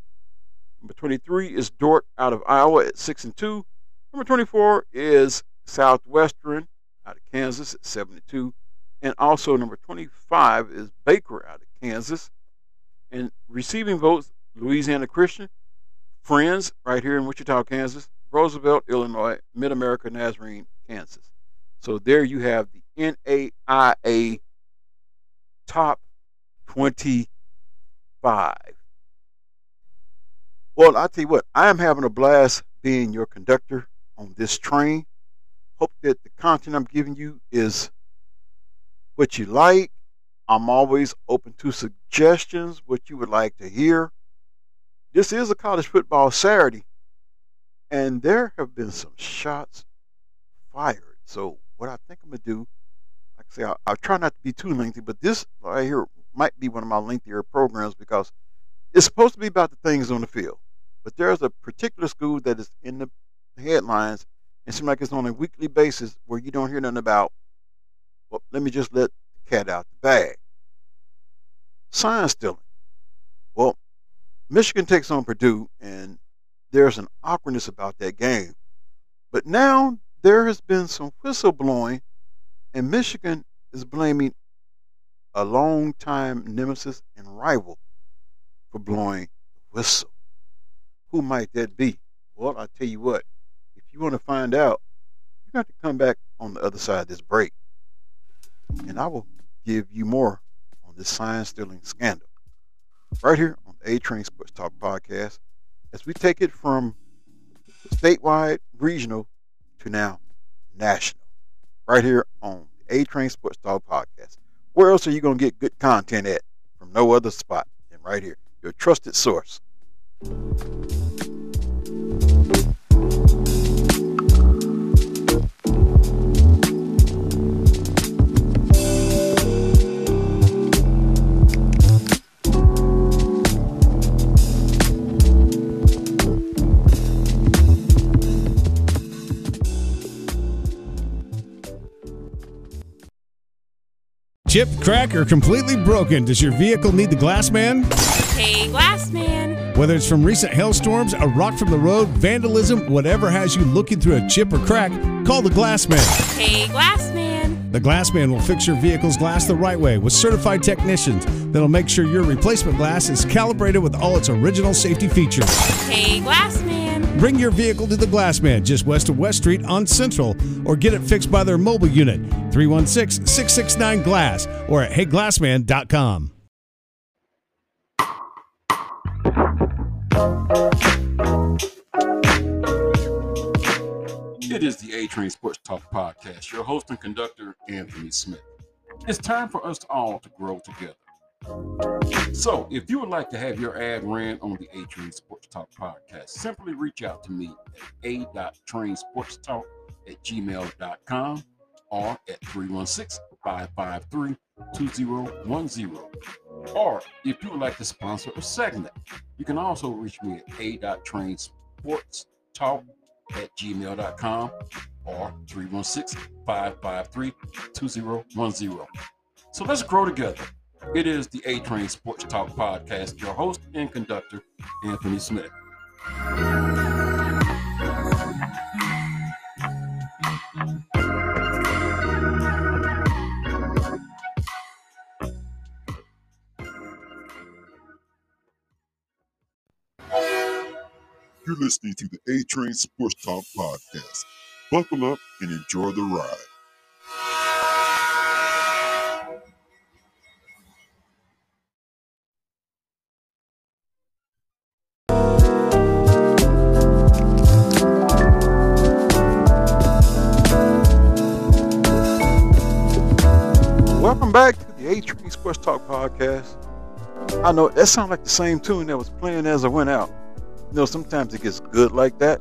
Speaker 1: Number 23 is Dordt out of Iowa at 6 and 2. Number 24 is Southwestern out of Kansas at 7 and 2. And also number 25 is Baker out of Kansas. And receiving votes, Louisiana Christian, Friends right here in Wichita, Kansas, Roosevelt, Illinois, Mid America Nazarene, Kansas. So there you have the NAIA top 25. Well, I tell you what, I am having a blast being your conductor on this train. Hope that the content I'm giving you is what you like. I'm always open to suggestions, what you would like to hear. This is a college football Saturday, and there have been some shots fired. So, what I think I'm going to do, like I say, I'll, I'll, try not to be too lengthy, but this right here might be one of my lengthier programs because it's supposed to be about the things on the field. But there's a particular school that is in the headlines. It seems like it's on a weekly basis where you don't hear nothing about. Well, let me just let the cat out the bag. Sign stealing. Well, Michigan takes on Purdue, and there's an awkwardness about that game. But now there has been some whistleblowing, and Michigan is blaming a long-time nemesis and rival for blowing the whistle. Who might that be? Well, I tell you what, if you want to find out, you got to come back on the other side of this break. And I will give you more on this sign stealing scandal. Right here on A Train Sports Talk podcast, as we take it from statewide, regional to now national. Right here on the A Train Sports Talk podcast. Where else are you going to get good content at? From no other spot than right here, your trusted source.
Speaker 10: Chip, crack, or completely broken, does your vehicle need the glass man?
Speaker 11: Hey, glass man.
Speaker 10: Whether it's from recent hailstorms, a rock from the road, vandalism, whatever has you looking through a chip or crack, call the glass man.
Speaker 11: Hey, glass man.
Speaker 10: The glass man will fix your vehicle's glass the right way with certified technicians that'll make sure your replacement glass is calibrated with all its original safety features.
Speaker 11: Hey, glass man.
Speaker 10: Bring your vehicle to the Glassman just west of West Street on Central or get it fixed by their mobile unit 316 669 Glass or at heyglassman.com.
Speaker 15: It is the A Train Sports Talk Podcast. Your host and conductor, Anthony Smith. It's time for us all to grow together. So, if you would like to have your ad ran on the A Train Sports Talk podcast, simply reach out to me at a.trainsportstalk at gmail.com or at 316 553 2010. Or if you would like to sponsor a segment, you can also reach me at a.trainsportstalk at gmail.com or 316 553 2010. So let's grow together. It is the A Train Sports Talk Podcast, your host and conductor, Anthony Smith.
Speaker 3: You're listening to the A Train Sports Talk Podcast. Buckle up and enjoy the ride.
Speaker 1: Welcome back to the A Train Sports Talk podcast. I know that sounds like the same tune that was playing as I went out. You know, sometimes it gets good like that.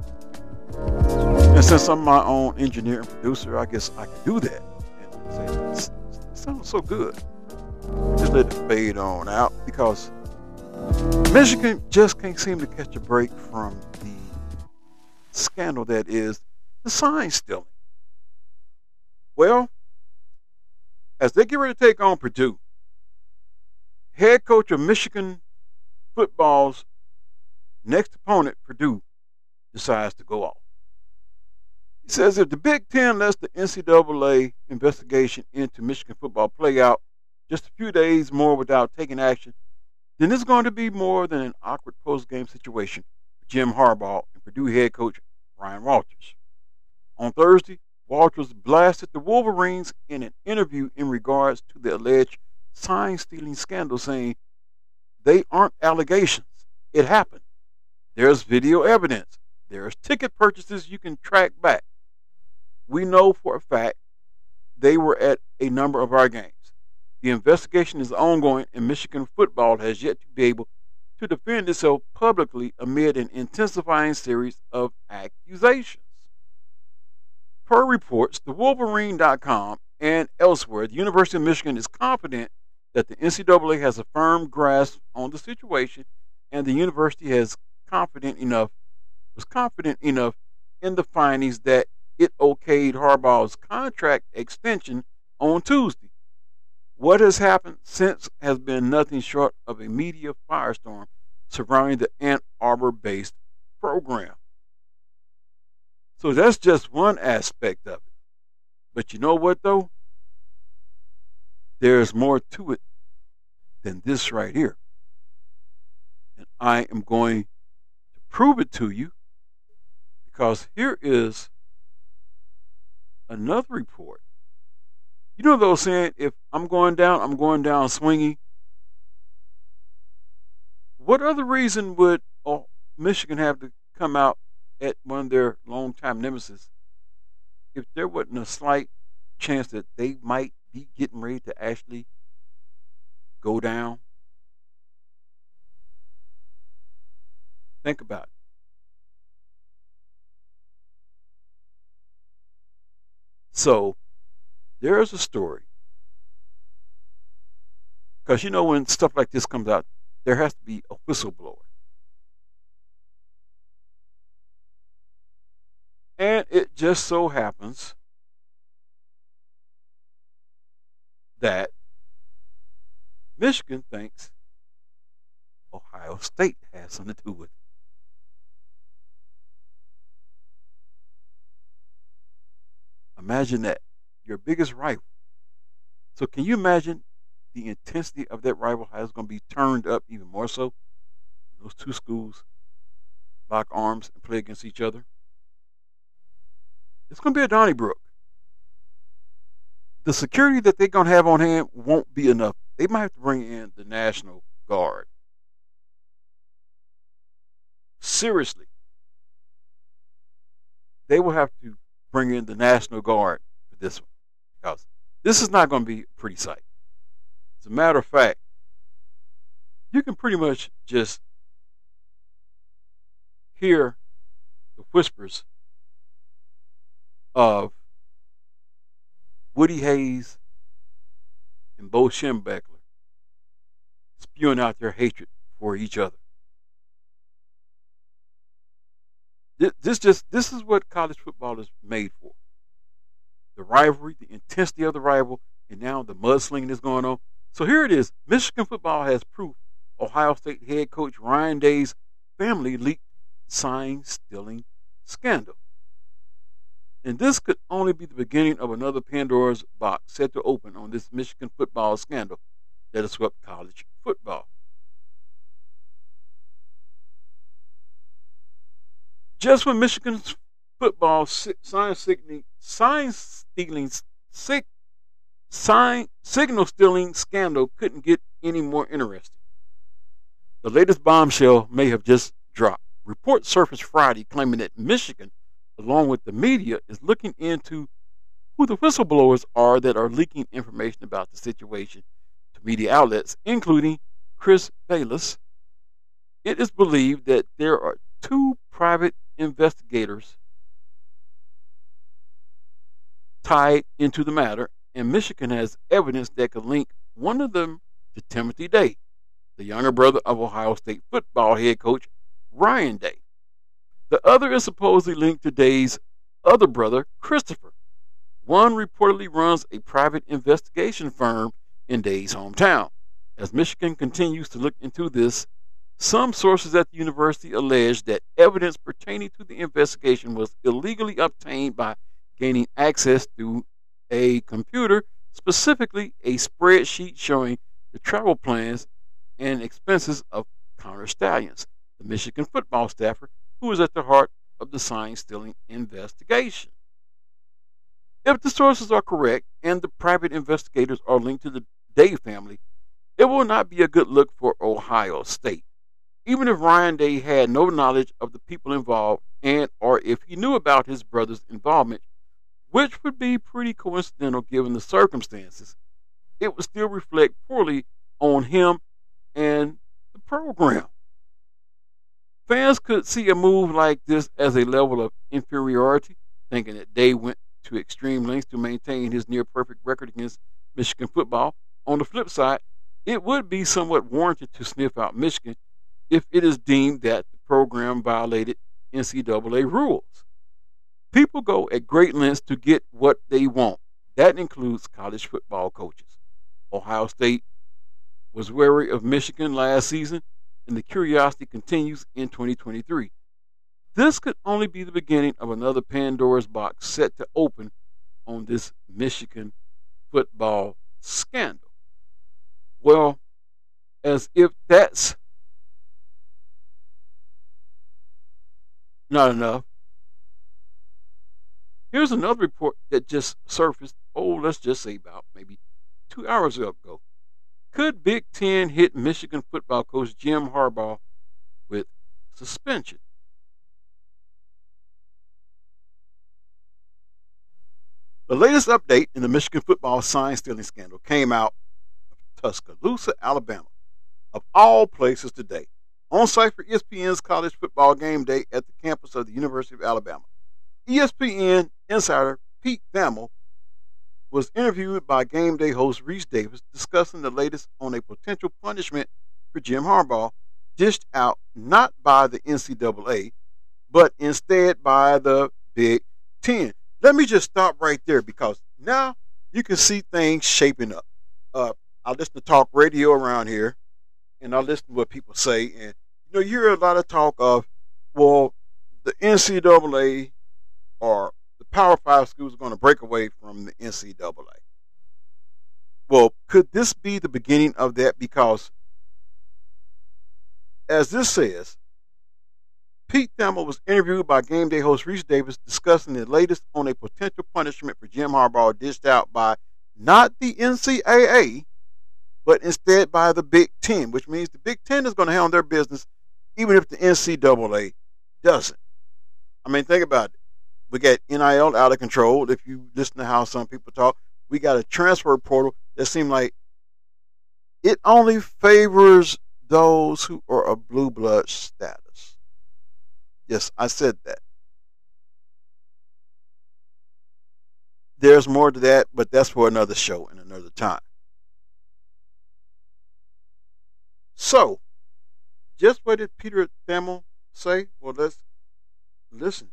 Speaker 1: And since I'm my own engineer and producer, I guess I can do that. And say, it sounds so good. Just let it fade on out because Michigan just can't seem to catch a break from the scandal that is the sign stealing. Well, as they get ready to take on Purdue, head coach of Michigan football's next opponent, Purdue, decides to go off. He says if the Big Ten lets the NCAA investigation into Michigan football play out just a few days more without taking action, then it's going to be more than an awkward post-game situation for Jim Harbaugh and Purdue head coach Ryan Walters. On Thursday, Walters blasted the Wolverines in an interview in regards to the alleged sign stealing scandal, saying, They aren't allegations. It happened. There's video evidence. There's ticket purchases you can track back. We know for a fact they were at a number of our games. The investigation is ongoing, and Michigan football has yet to be able to defend itself publicly amid an intensifying series of accusations. Per reports, the Wolverine.com and elsewhere, the University of Michigan is confident that the NCAA has a firm grasp on the situation, and the university has confident enough was confident enough in the findings that it okayed Harbaugh's contract extension on Tuesday. What has happened since has been nothing short of a media firestorm surrounding the Ann Arbor based program. So that's just one aspect of it. But you know what, though? There's more to it than this right here. And I am going to prove it to you because here is another report. You know those saying, if I'm going down, I'm going down swinging. What other reason would oh, Michigan have to come out at one of their longtime nemesis if there wasn't a slight chance that they might be getting ready to actually go down? Think about it. So, there's a story. Because you know, when stuff like this comes out, there has to be a whistleblower. And it just so happens that Michigan thinks Ohio State has something to do with it. Imagine that. Your biggest rival. So can you imagine the intensity of that rival how it's going to be turned up even more so? Those two schools lock arms and play against each other. It's going to be a Donnybrook. The security that they're going to have on hand won't be enough. They might have to bring in the National Guard. Seriously. They will have to bring in the National Guard for this one because this is not going to be a pretty sight. As a matter of fact, you can pretty much just hear the whispers of Woody Hayes and Bo Schembechler spewing out their hatred for each other. This just this is what college football is made for. The rivalry, the intensity of the rival, and now the mudslinging is going on. So here it is. Michigan football has proof Ohio State head coach Ryan Day's family leaked sign stealing scandal. And this could only be the beginning of another Pandora's box set to open on this Michigan football scandal that has swept college football. Just when Michigan's football sign stealing, sign stealing, sign, signal stealing scandal couldn't get any more interesting. The latest bombshell may have just dropped. Reports surfaced Friday claiming that Michigan, along with the media, is looking into who the whistleblowers are that are leaking information about the situation to media outlets, including Chris Balas. It is believed that there are two private investigators tied into the matter, and Michigan has evidence that could link one of them to Timothy Day, the younger brother of Ohio State football head coach Ryan Day. The other is supposedly linked to Day's other brother, Christopher. One reportedly runs a private investigation firm in Day's hometown. As Michigan continues to look into this, some sources at the university allege that evidence pertaining to the investigation was illegally obtained by gaining access to a computer, specifically a spreadsheet showing the travel plans and expenses of Connor Stalions, the Michigan football staffer who was at the heart of the sign stealing investigation. If the sources are correct and the private investigators are linked to the Day family, it will not be a good look for Ohio State even if Ryan Day had no knowledge of the people involved and or if he knew about his brother's involvement, which would be pretty coincidental given the circumstances, it would still reflect poorly on him and the program. Fans could see a move like this as a level of inferiority, thinking that Day went to extreme lengths to maintain his near perfect record against Michigan football. On the flip side, it would be somewhat warranted to sniff out Michigan if it is deemed that the program violated NCAA rules. People go at great lengths to get what they want. That includes college football coaches. Ohio State was wary of Michigan last season, and the curiosity continues in 2023. this could only be the beginning of another Pandora's box set to open on this Michigan football scandal. Well, as if that's not enough, here's another report that just surfaced, oh, let's just say about maybe two hours ago. Could Big Ten hit Michigan football coach Jim Harbaugh with suspension? The latest update in the Michigan football sign stealing scandal came out of Tuscaloosa, Alabama, of all places today, on site for ESPN's college football game day at the campus of the University of Alabama. ESPN insider Pete Thamel was interviewed by game day host Rece Davis discussing the latest on a potential punishment for Jim Harbaugh, dished out not by the NCAA, but instead by the Big Ten. Let me just stop right there because now you can see things shaping up. Uh, I listen to talk radio around here, and I listen to what people say, and you know you hear a lot of talk of, well, the NCAA or Power Five schools are going to break away from the NCAA. Well, could this be the beginning of that? Because, as this says, Pete Thamel was interviewed by game day host Rece Davis discussing the latest on a potential punishment for Jim Harbaugh dished out by not the NCAA, but instead by the Big Ten, which means the Big Ten is going to handle their business even if the NCAA doesn't. I mean, think about it. We got NIL out of control. If you listen to how some people talk, we got a transfer portal that seems like it only favors those who are a blue blood status. Yes, I said that. There's more to that, but that's for another show and another time. So, just what did Peter Thamel say? Well, let's listen.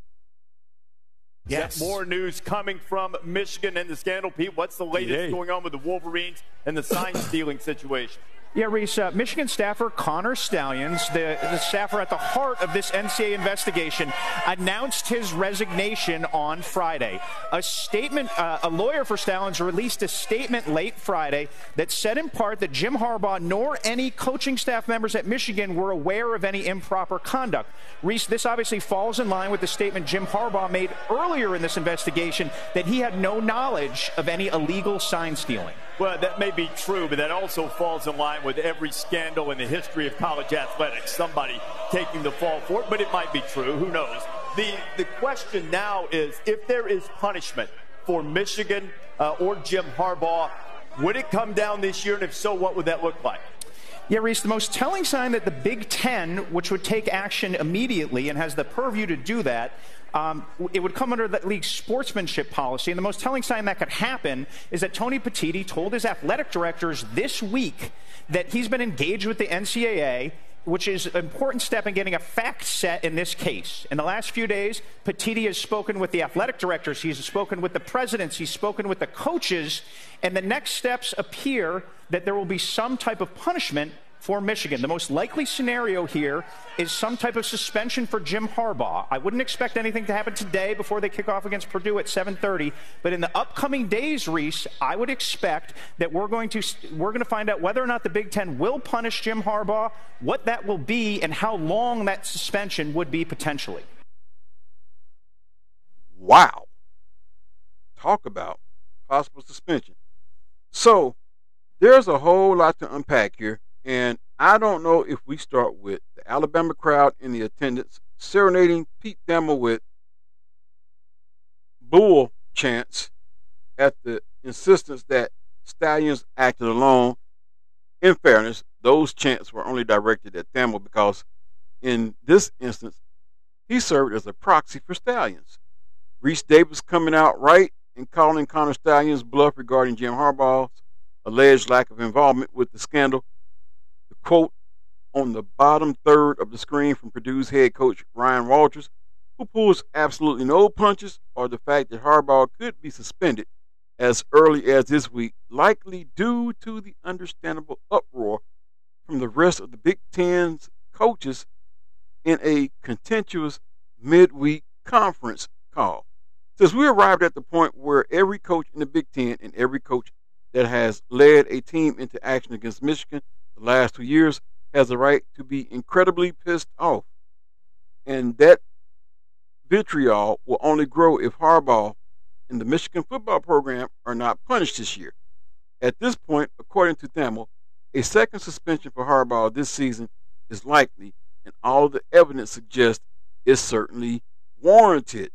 Speaker 16: Yes. More news coming from Michigan and the scandal. Pete, what's the latest going on with the Wolverines and the sign stealing situation?
Speaker 17: Yeah, Rece, uh, Michigan staffer Connor Stalions, the, the staffer at the heart of this NCAA investigation, announced his resignation on Friday. A statement, uh, a lawyer for Stalions released a statement late Friday that said in part that Jim Harbaugh nor any coaching staff members at Michigan were aware of any improper conduct. Rece, this obviously falls in line with the statement Jim Harbaugh made earlier in this investigation that he had no knowledge of any illegal sign stealing.
Speaker 16: Well, that may be true, but that also falls in line with every scandal in the history of college athletics. Somebody taking the fall for it, but it might be true. Who knows? The, the question now is if there is punishment for Michigan uh, or Jim Harbaugh, would it come down this year? And if so, what would that look like?
Speaker 17: Yeah, Rece, the most telling sign that the Big Ten, which would take action immediately and has the purview to do that, um, it would come under the league's sportsmanship policy. And the most telling sign that could happen is that Tony Petitti told his athletic directors this week that he's been engaged with the NCAA which is an important step in getting a fact set in this case. In the last few days, Petitti has spoken with the athletic directors, he's spoken with the presidents, he's spoken with the coaches, and the next steps appear that there will be some type of punishment for Michigan. The most likely scenario here is some type of suspension for Jim Harbaugh. I wouldn't expect anything to happen today before they kick off against Purdue at 7:30, but in the upcoming days, Rece, I would expect that we're going to we're going to find out whether or not the Big 10 will punish Jim Harbaugh, what that will be and how long that suspension would be potentially.
Speaker 1: Wow. Talk about possible suspension. So, there's a whole lot to unpack here and I don't know if we start with the Alabama crowd in the attendance serenading Pete Thamel with bull chants at the insistence that Stalions acted alone. In fairness, those chants were only directed at Thamel because in this instance, he served as a proxy for Stalions. Rece Davis coming out right and calling Connor Stalions' bluff regarding Jim Harbaugh's alleged lack of involvement with the scandal quote on the bottom third of the screen from Purdue's head coach Ryan Walters, who pulls absolutely no punches, or the fact that Harbaugh could be suspended as early as this week, likely due to the understandable uproar from the rest of the Big Ten's coaches in a contentious midweek conference call. Since we arrived at the point where every coach in the Big Ten and every coach that has led a team into action against Michigan the last two years has the right to be incredibly pissed off. And that vitriol will only grow if Harbaugh and the Michigan football program are not punished this year. At this point, according to Thamel, a second suspension for Harbaugh this season is likely, and all the evidence suggests it's certainly warranted.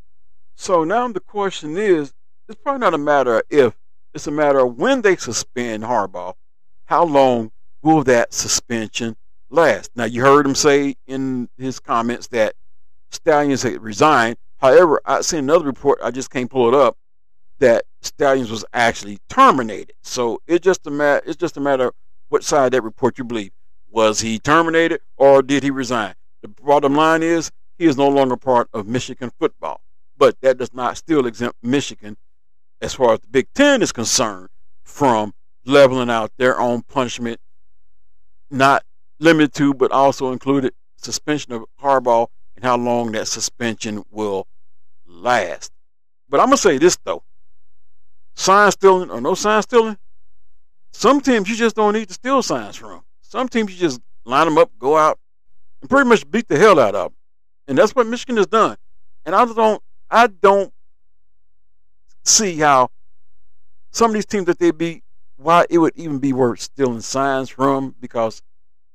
Speaker 1: So now the question is it's probably not a matter of if, it's a matter of when they suspend Harbaugh. How long will that suspension last? Now, you heard him say in his comments that Stalions had resigned. However, I seen another report, I just can't pull it up, that Stalions was actually terminated. So it's just a matter it's just a matter of what side of that report you believe. Was he terminated or did he resign? The bottom line is he is no longer part of Michigan football. But that does not still exempt Michigan, as far as the Big Ten is concerned, from leveling out their own punishment, not limited to, but also included suspension of Harbaugh and how long that suspension will last. But I'm to say this, though sign stealing or no sign stealing, some teams you just don't need to steal signs from. Some teams you just line them up, go out, and pretty much beat the hell out of them. And that's what Michigan has done. And I don't, I don't see how some of these teams that they beat, why it would even be worth stealing signs from. Because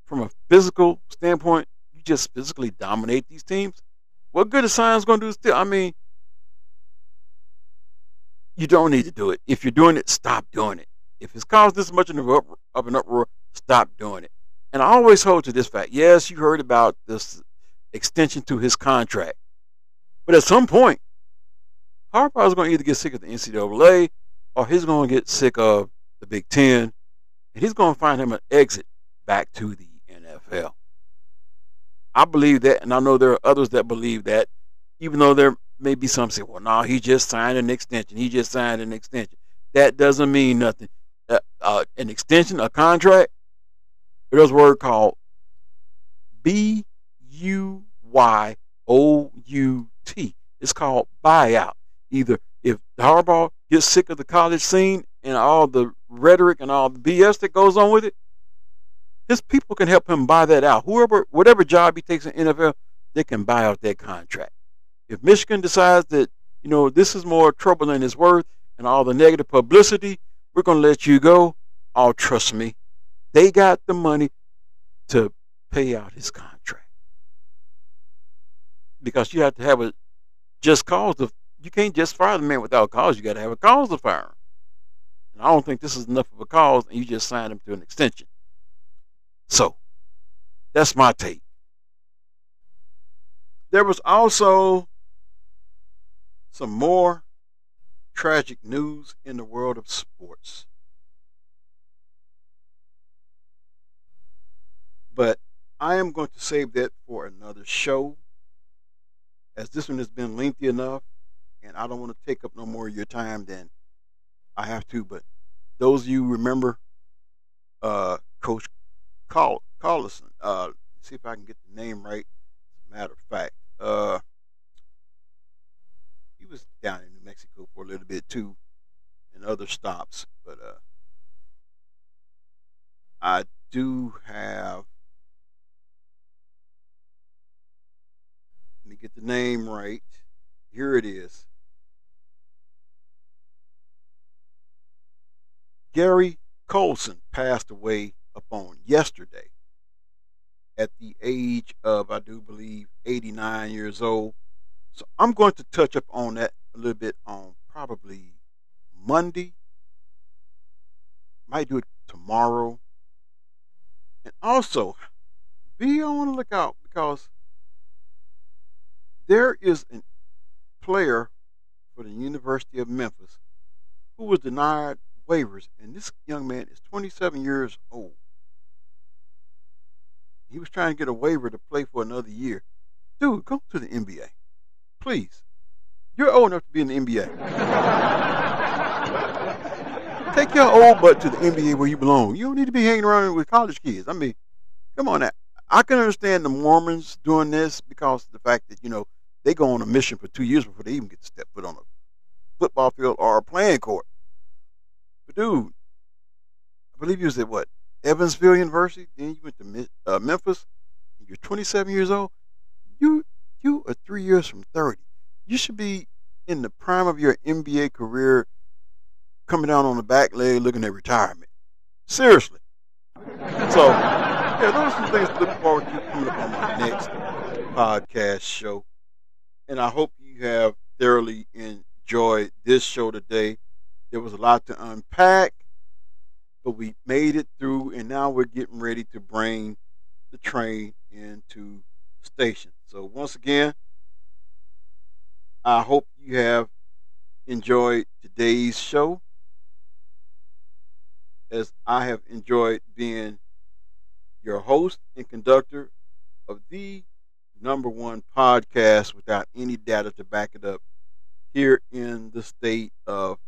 Speaker 1: from a physical standpoint, you just physically dominate these teams. What good is signs going to do still? I mean, you don't need to do it. If you're doing it, stop doing it. If it's caused this much of an uproar, stop doing it. And I always hold to this fact. Yes, you heard about this extension to his contract. But at some point, Harbaugh is going to either get sick of the NCAA or he's going to get sick of the Big Ten and he's going to find him an exit back to the NFL. I believe that, and I know there are others that believe that, even though there may be some say, well, no, he just signed an extension. He just signed an extension. That doesn't mean nothing. Uh, uh, an extension, a contract, there's a word called B U Y O U T. It's called buyout. Either if Harbaugh gets sick of the college scene and all the rhetoric and all the BS that goes on with it, his people can help him buy that out. Whoever, whatever job he takes in NFL, they can buy out that contract. If Michigan decides that, you know, this is more trouble than it's worth and all the negative publicity, we're going to let you go. Oh, trust me, they got the money to pay out his contract. Because you have to have a just cause to, you can't just fire the man without cause. You got to have a cause to fire him. I don't think this is enough of a cause, and you just signed him to an extension. So, that's my take. There was also some more tragic news in the world of sports. But I am going to save that for another show, as this one has been lengthy enough, and I don't want to take up no more of your time than I have to. But those of you remember uh, Coach Call Collison, uh, see if I can get the name right. As a matter of fact, uh, he was down in New Mexico for a little bit too, and other stops. But uh, I do have. Let me get the name right. Here it is. Gary Colson passed away upon yesterday at the age of, I do believe, 89 years old. So I'm going to touch up on that a little bit on probably Monday. Might do it tomorrow. And also, be on the lookout because there is a player for the University of Memphis who was denied waivers, and this young man is 27 years old. He was trying to get a waiver to play for another year. Dude, go to the NBA. Please. You're old enough to be in the NBA. Take your old butt to the NBA where you belong. You don't need to be hanging around with college kids. I mean, come on now. I can understand the Mormons doing this because of the fact that, you know, they go on a mission for two years before they even get to step foot on a football field or a playing court. Dude, I believe you was at what Evansville University. Then you went to uh, Memphis. You're 27 years old. You you are three years from 30. You should be in the prime of your NBA career, coming down on the back leg, looking at retirement. Seriously. So, yeah, those are some things to look forward to coming up on my next podcast show. And I hope you have thoroughly enjoyed this show today. There was a lot to unpack, but we made it through, and now we're getting ready to bring the train into the station. So, once again, I hope you have enjoyed today's show as I have enjoyed being your host and conductor of the number one podcast without any data to back it up here in the state of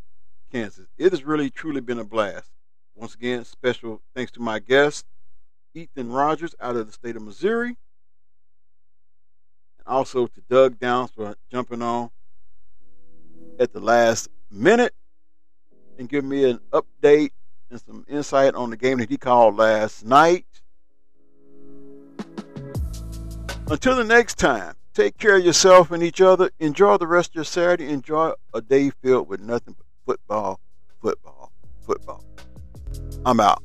Speaker 1: Kansas. It has really truly been a blast. Once again, special thanks to my guest, Ethan Rogers out of the state of Missouri. And also to Doug Downs for jumping on at the last minute and giving me an update and some insight on the game that he called last night. Until the next time, take care of yourself and each other. Enjoy the rest of your Saturday. Enjoy a day filled with nothing but football, football, football. I'm out.